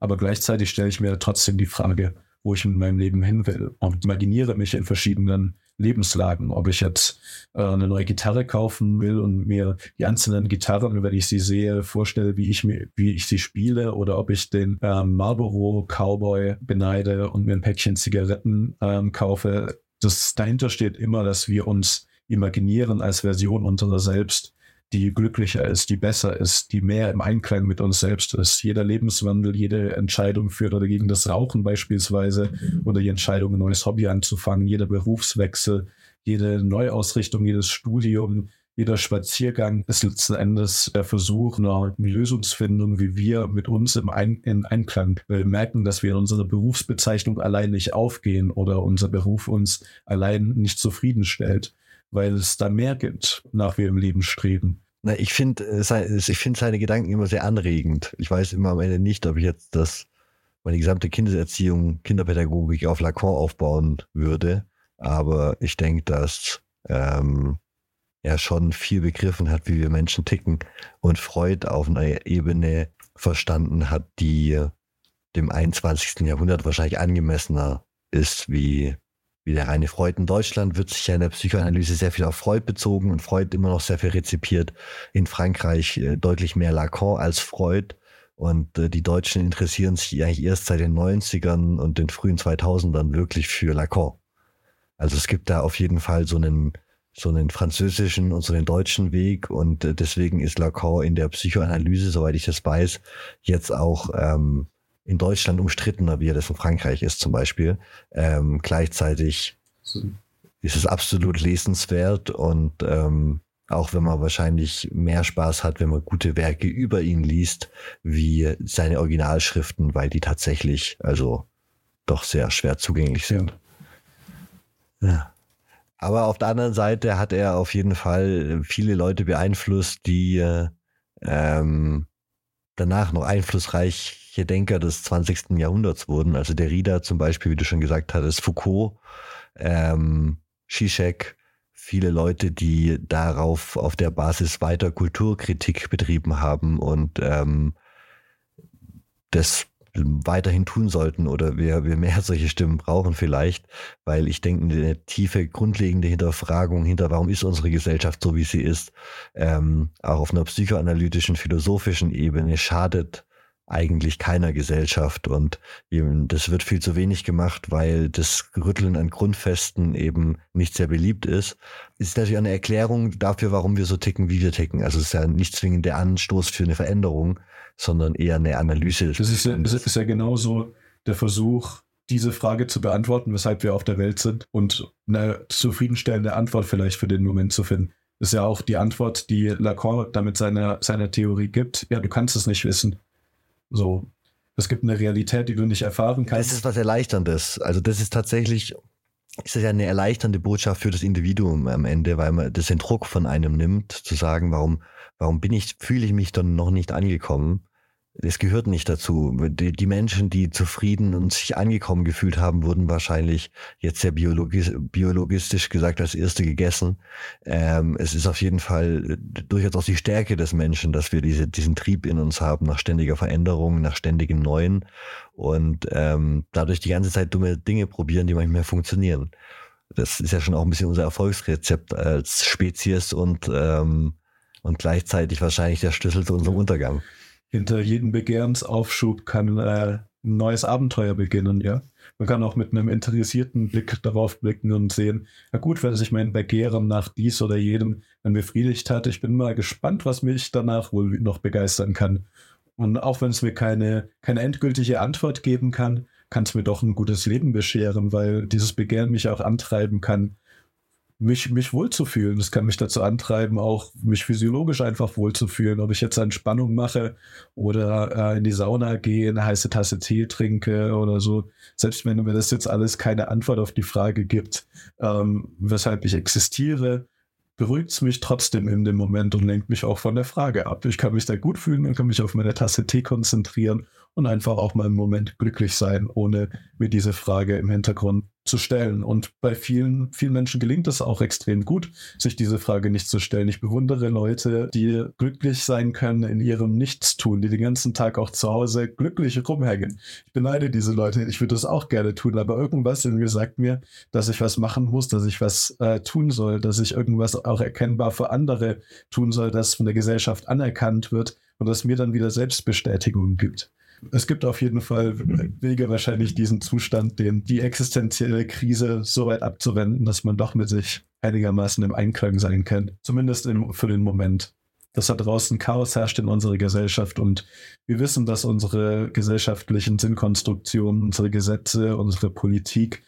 S2: Aber gleichzeitig stelle ich mir trotzdem die Frage, wo ich mit meinem Leben hin will und imaginiere mich in verschiedenen Lebenslagen. Ob ich jetzt äh, eine neue Gitarre kaufen will und mir die einzelnen Gitarren, wenn ich sie sehe, vorstelle, wie ich mir, wie ich sie spiele, oder ob ich den ähm, Marlboro Cowboy beneide und mir ein Päckchen Zigaretten ähm, kaufe. Das dahinter steht immer, dass wir uns imaginieren als Version unserer selbst die glücklicher ist, die besser ist, die mehr im Einklang mit uns selbst ist. Jeder Lebenswandel, jede Entscheidung führt oder gegen das Rauchen beispielsweise oder die Entscheidung, ein neues Hobby anzufangen, jeder Berufswechsel, jede Neuausrichtung, jedes Studium, jeder Spaziergang ist letzten Endes der Versuch einer Lösungsfindung, wie wir mit uns im Ein in Einklang wir merken, dass wir in unserer Berufsbezeichnung allein nicht aufgehen oder unser Beruf uns allein nicht zufriedenstellt, weil es da mehr gibt, nach wir im Leben streben.
S1: Na, ich finde äh, ich finde seine Gedanken immer sehr anregend. Ich weiß immer am Ende nicht, ob ich jetzt das meine gesamte Kindeserziehung, Kinderpädagogik auf Lacan aufbauen würde. Aber ich denke, dass ähm, er schon viel begriffen hat, wie wir Menschen ticken und Freud auf einer Ebene verstanden hat, die dem 21. Jahrhundert wahrscheinlich angemessener ist wie wie der reine Freud in Deutschland wird sich ja in der Psychoanalyse sehr viel auf Freud bezogen und Freud immer noch sehr viel rezipiert. In Frankreich äh, deutlich mehr Lacan als Freud. Und äh, die Deutschen interessieren sich eigentlich erst seit den 90ern und den frühen 2000ern wirklich für Lacan. Also es gibt da auf jeden Fall so einen, so einen französischen und so einen deutschen Weg und äh, deswegen ist Lacan in der Psychoanalyse, soweit ich das weiß, jetzt auch ähm, in Deutschland umstrittener, wie er das in Frankreich ist zum Beispiel. Ähm, gleichzeitig ist es absolut lesenswert und ähm, auch wenn man wahrscheinlich mehr Spaß hat, wenn man gute Werke über ihn liest, wie seine Originalschriften, weil die tatsächlich also doch sehr schwer zugänglich sind. Ja. Aber auf der anderen Seite hat er auf jeden Fall viele Leute beeinflusst, die ähm, danach noch einflussreiche Denker des 20. Jahrhunderts wurden. Also Derrida zum Beispiel, wie du schon gesagt hattest, Foucault, ähm, Zizek, viele Leute, die darauf auf der Basis weiter Kulturkritik betrieben haben und ähm, das weiterhin tun sollten oder wir, wir mehr solche Stimmen brauchen vielleicht, weil ich denke, eine tiefe, grundlegende Hinterfragung hinter, warum ist unsere Gesellschaft so, wie sie ist, ähm, auch auf einer psychoanalytischen, philosophischen Ebene schadet eigentlich keiner Gesellschaft und eben, das wird viel zu wenig gemacht, weil das Rütteln an Grundfesten eben nicht sehr beliebt ist. Es ist natürlich eine Erklärung dafür, warum wir so ticken, wie wir ticken. Also es ist ja nicht zwingend der Anstoß für eine Veränderung, sondern eher eine Analyse.
S2: Das ist ja, das ist ja genauso der Versuch, diese Frage zu beantworten, weshalb wir auf der Welt sind und eine zufriedenstellende Antwort vielleicht für den Moment zu finden. Das ist ja auch die Antwort, die Lacan damit seiner, seiner Theorie gibt. Ja, du kannst es nicht wissen. So, es gibt eine Realität, die du nicht erfahren kannst.
S1: Das ist was Erleichterndes. Also das ist tatsächlich, ist das ja eine erleichternde Botschaft für das Individuum am Ende, weil man das den Druck von einem nimmt, zu sagen, warum, warum bin ich, fühle ich mich dann noch nicht angekommen? Es gehört nicht dazu. Die, die, Menschen, die zufrieden und sich angekommen gefühlt haben, wurden wahrscheinlich jetzt sehr biologisch, biologistisch gesagt als erste gegessen. Ähm, es ist auf jeden Fall durchaus auch die Stärke des Menschen, dass wir diese, diesen Trieb in uns haben nach ständiger Veränderung, nach ständigem Neuen und ähm, dadurch die ganze Zeit dumme Dinge probieren, die manchmal funktionieren. Das ist ja schon auch ein bisschen unser Erfolgsrezept als Spezies und ähm, und gleichzeitig wahrscheinlich der Schlüssel zu unserem Untergang
S2: hinter jedem Begehrensaufschub kann äh, ein neues Abenteuer beginnen, ja. Man kann auch mit einem interessierten Blick darauf blicken und sehen, ja gut, wenn sich mein Begehren nach dies oder jedem dann befriedigt hat, ich bin mal gespannt, was mich danach wohl noch begeistern kann. Und auch wenn es mir keine, keine endgültige Antwort geben kann, kann es mir doch ein gutes Leben bescheren, weil dieses Begehren mich auch antreiben kann, mich, mich wohlzufühlen. Das kann mich dazu antreiben, auch mich physiologisch einfach wohlzufühlen. Ob ich jetzt Entspannung mache oder äh, in die Sauna gehe, eine heiße Tasse Tee trinke oder so. Selbst wenn mir das jetzt alles keine Antwort auf die Frage gibt, ähm, weshalb ich existiere, beruhigt es mich trotzdem in dem Moment und lenkt mich auch von der Frage ab. Ich kann mich da gut fühlen und kann mich auf meine Tasse Tee konzentrieren und einfach auch mal im Moment glücklich sein, ohne mir diese Frage im Hintergrund zu stellen. Und bei vielen, vielen Menschen gelingt es auch extrem gut, sich diese Frage nicht zu stellen. Ich bewundere Leute, die glücklich sein können in ihrem Nichtstun, die den ganzen Tag auch zu Hause glücklich rumhängen. Ich beneide diese Leute, ich würde das auch gerne tun, aber irgendwas in mir sagt mir, dass ich was machen muss, dass ich was äh, tun soll, dass ich irgendwas auch erkennbar für andere tun soll, das von der Gesellschaft anerkannt wird und das mir dann wieder Selbstbestätigung gibt es gibt auf jeden Fall Wege, wahrscheinlich diesen Zustand, den die existenzielle Krise so weit abzuwenden, dass man doch mit sich einigermaßen im Einklang sein kann. Zumindest im, für den Moment dass da draußen Chaos herrscht in unserer Gesellschaft und wir wissen, dass unsere gesellschaftlichen Sinnkonstruktionen, unsere Gesetze, unsere Politik,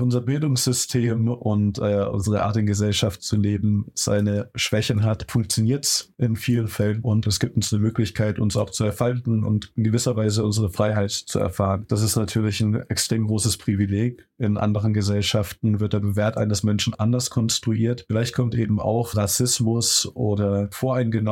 S2: unser Bildungssystem und äh, unsere Art in Gesellschaft zu leben seine Schwächen hat, funktioniert es in vielen Fällen und es gibt uns eine Möglichkeit, uns auch zu erfalten und in gewisser Weise unsere Freiheit zu erfahren. Das ist natürlich ein extrem großes Privileg. In anderen Gesellschaften wird der Wert eines Menschen anders konstruiert. Vielleicht kommt eben auch Rassismus oder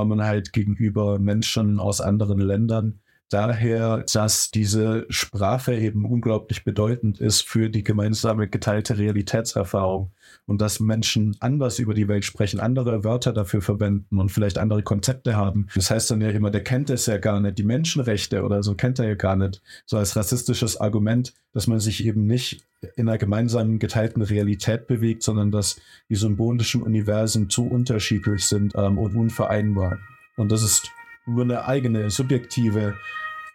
S2: Voreingenommenheit gegenüber Menschen aus anderen Ländern. Daher, dass diese Sprache eben unglaublich bedeutend ist für die gemeinsame geteilte Realitätserfahrung und dass Menschen anders über die Welt sprechen, andere Wörter dafür verwenden und vielleicht andere Konzepte haben. Das heißt dann ja immer, der kennt es ja gar nicht, die Menschenrechte oder so kennt er ja gar nicht, so als rassistisches Argument, dass man sich eben nicht in einer gemeinsamen geteilten Realität bewegt, sondern dass die symbolischen Universen zu unterschiedlich sind ähm, und unvereinbar. Und das ist nur eine eigene subjektive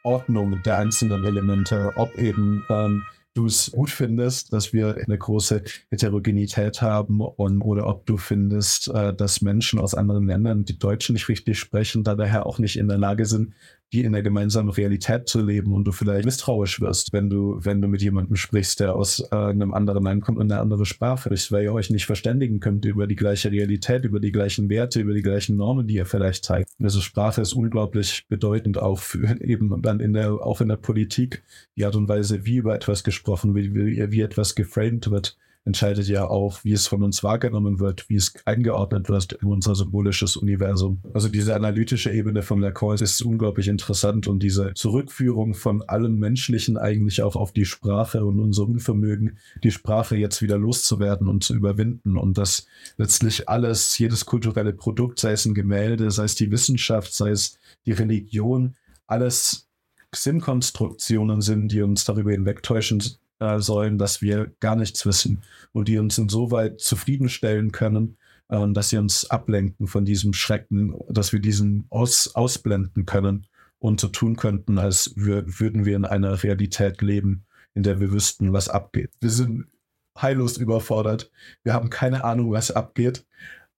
S2: Ordnung der einzelnen Elemente, ob eben ähm, du es gut findest, dass wir eine große Heterogenität haben und oder ob du findest, äh, dass Menschen aus anderen Ländern, die Deutsch nicht richtig sprechen, da daher auch nicht in der Lage sind, die in der gemeinsamen Realität zu leben und du vielleicht misstrauisch wirst, wenn du, wenn du mit jemandem sprichst, der aus äh, einem anderen Land kommt und eine andere Sprache spricht, weil ihr euch nicht verständigen könnt über die gleiche Realität, über die gleichen Werte, über die gleichen Normen, die ihr vielleicht zeigt. Also Sprache ist unglaublich bedeutend auch für eben dann in der, auch in der Politik, die Art und Weise, wie über etwas gesprochen wird, wie, wie etwas geframed wird entscheidet ja auch, wie es von uns wahrgenommen wird, wie es eingeordnet wird in unser symbolisches Universum. Also diese analytische Ebene von Lacan ist unglaublich interessant und diese Zurückführung von allem Menschlichen eigentlich auch auf die Sprache und unser Unvermögen, die Sprache jetzt wieder loszuwerden und zu überwinden und dass letztlich alles, jedes kulturelle Produkt, sei es ein Gemälde, sei es die Wissenschaft, sei es die Religion, alles Sinnkonstruktionen sind, die uns darüber hinwegtäuschen äh, sollen, dass wir gar nichts wissen und die uns insoweit zufriedenstellen können, äh, dass sie uns ablenken von diesem Schrecken, dass wir diesen aus, ausblenden können und so tun könnten, als wir, würden wir in einer Realität leben, in der wir wüssten, was abgeht. Wir sind heillos überfordert. Wir haben keine Ahnung, was abgeht.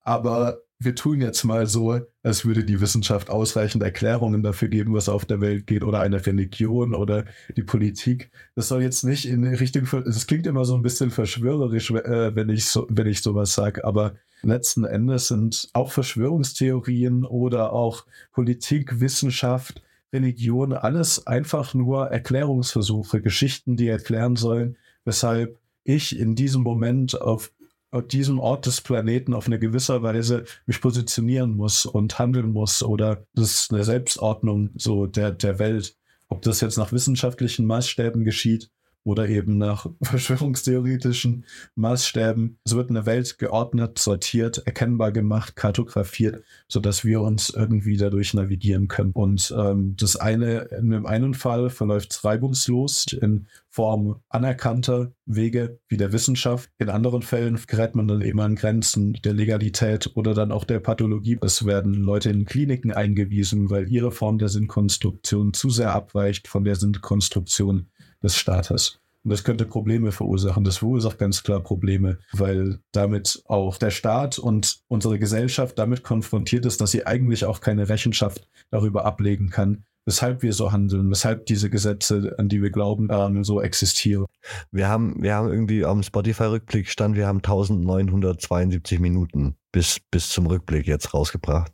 S2: Aber wir tun jetzt mal so, als würde die Wissenschaft ausreichend Erklärungen dafür geben, was auf der Welt geht oder eine Religion oder die Politik. Das soll jetzt nicht in Richtung, es klingt immer so ein bisschen verschwörerisch, äh, wenn ich so, wenn ich sowas sage, aber letzten Endes sind auch Verschwörungstheorien oder auch Politik, Wissenschaft, Religion, alles einfach nur Erklärungsversuche, Geschichten, die erklären sollen, weshalb ich in diesem Moment auf auf diesem Ort des Planeten auf eine gewisse Weise mich positionieren muss und handeln muss oder das ist eine Selbstordnung so der, der Welt. Ob das jetzt nach wissenschaftlichen Maßstäben geschieht oder eben nach verschwörungstheoretischen Maßstäben. Es wird eine Welt geordnet, sortiert, erkennbar gemacht, kartografiert, sodass wir uns irgendwie dadurch navigieren können. Und ähm, das eine, in dem einen Fall verläuft reibungslos in Form anerkannter Wege wie der Wissenschaft. In anderen Fällen gerät man dann eben an Grenzen der Legalität oder dann auch der Pathologie. Es werden Leute in Kliniken eingewiesen, weil ihre Form der Sinnkonstruktion zu sehr abweicht von der Sinnkonstruktion des Staates. Und das könnte Probleme verursachen. Das verursacht ganz klar Probleme, weil damit auch der Staat und unsere Gesellschaft damit konfrontiert ist, dass sie eigentlich auch keine Rechenschaft darüber ablegen kann, weshalb wir so handeln, weshalb diese Gesetze, an die wir glauben, so existieren.
S1: Wir haben, wir haben irgendwie am Spotify-Rückblick stand, wir haben 1972 Minuten bis, bis zum Rückblick jetzt rausgebracht.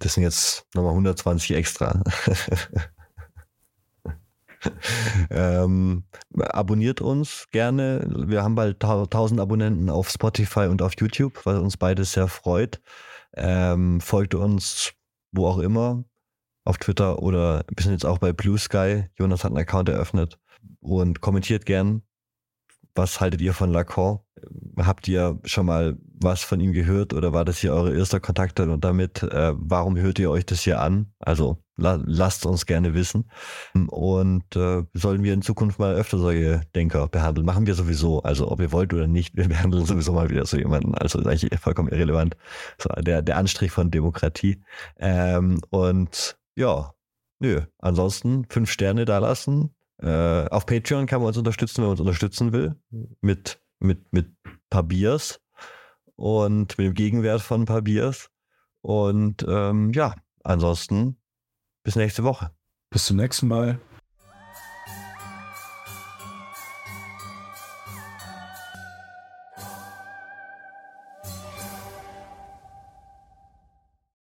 S1: Das sind jetzt nochmal 120 extra. ähm, abonniert uns gerne. Wir haben bald 1000 Abonnenten auf Spotify und auf YouTube, was uns beides sehr freut. Ähm, folgt uns wo auch immer, auf Twitter oder wir sind jetzt auch bei Blue Sky. Jonas hat einen Account eröffnet und kommentiert gern. Was haltet ihr von Lacan? Habt ihr schon mal was von ihm gehört oder war das hier eure erste Kontakt damit? Äh, warum hört ihr euch das hier an? Also lasst uns gerne wissen. Und äh, sollen wir in Zukunft mal öfter solche Denker behandeln? Machen wir sowieso. Also ob ihr wollt oder nicht, wir behandeln sowieso mal wieder so jemanden. Also ist eigentlich vollkommen irrelevant. So, der, der Anstrich von Demokratie. Ähm, und ja, nö. Ansonsten fünf Sterne da lassen. Äh, auf Patreon kann man uns unterstützen, wenn man uns unterstützen will. Mit, mit, mit paar Biers und mit dem Gegenwert von ein paar Biers. Und ähm, ja, ansonsten bis nächste Woche.
S2: Bis zum nächsten Mal.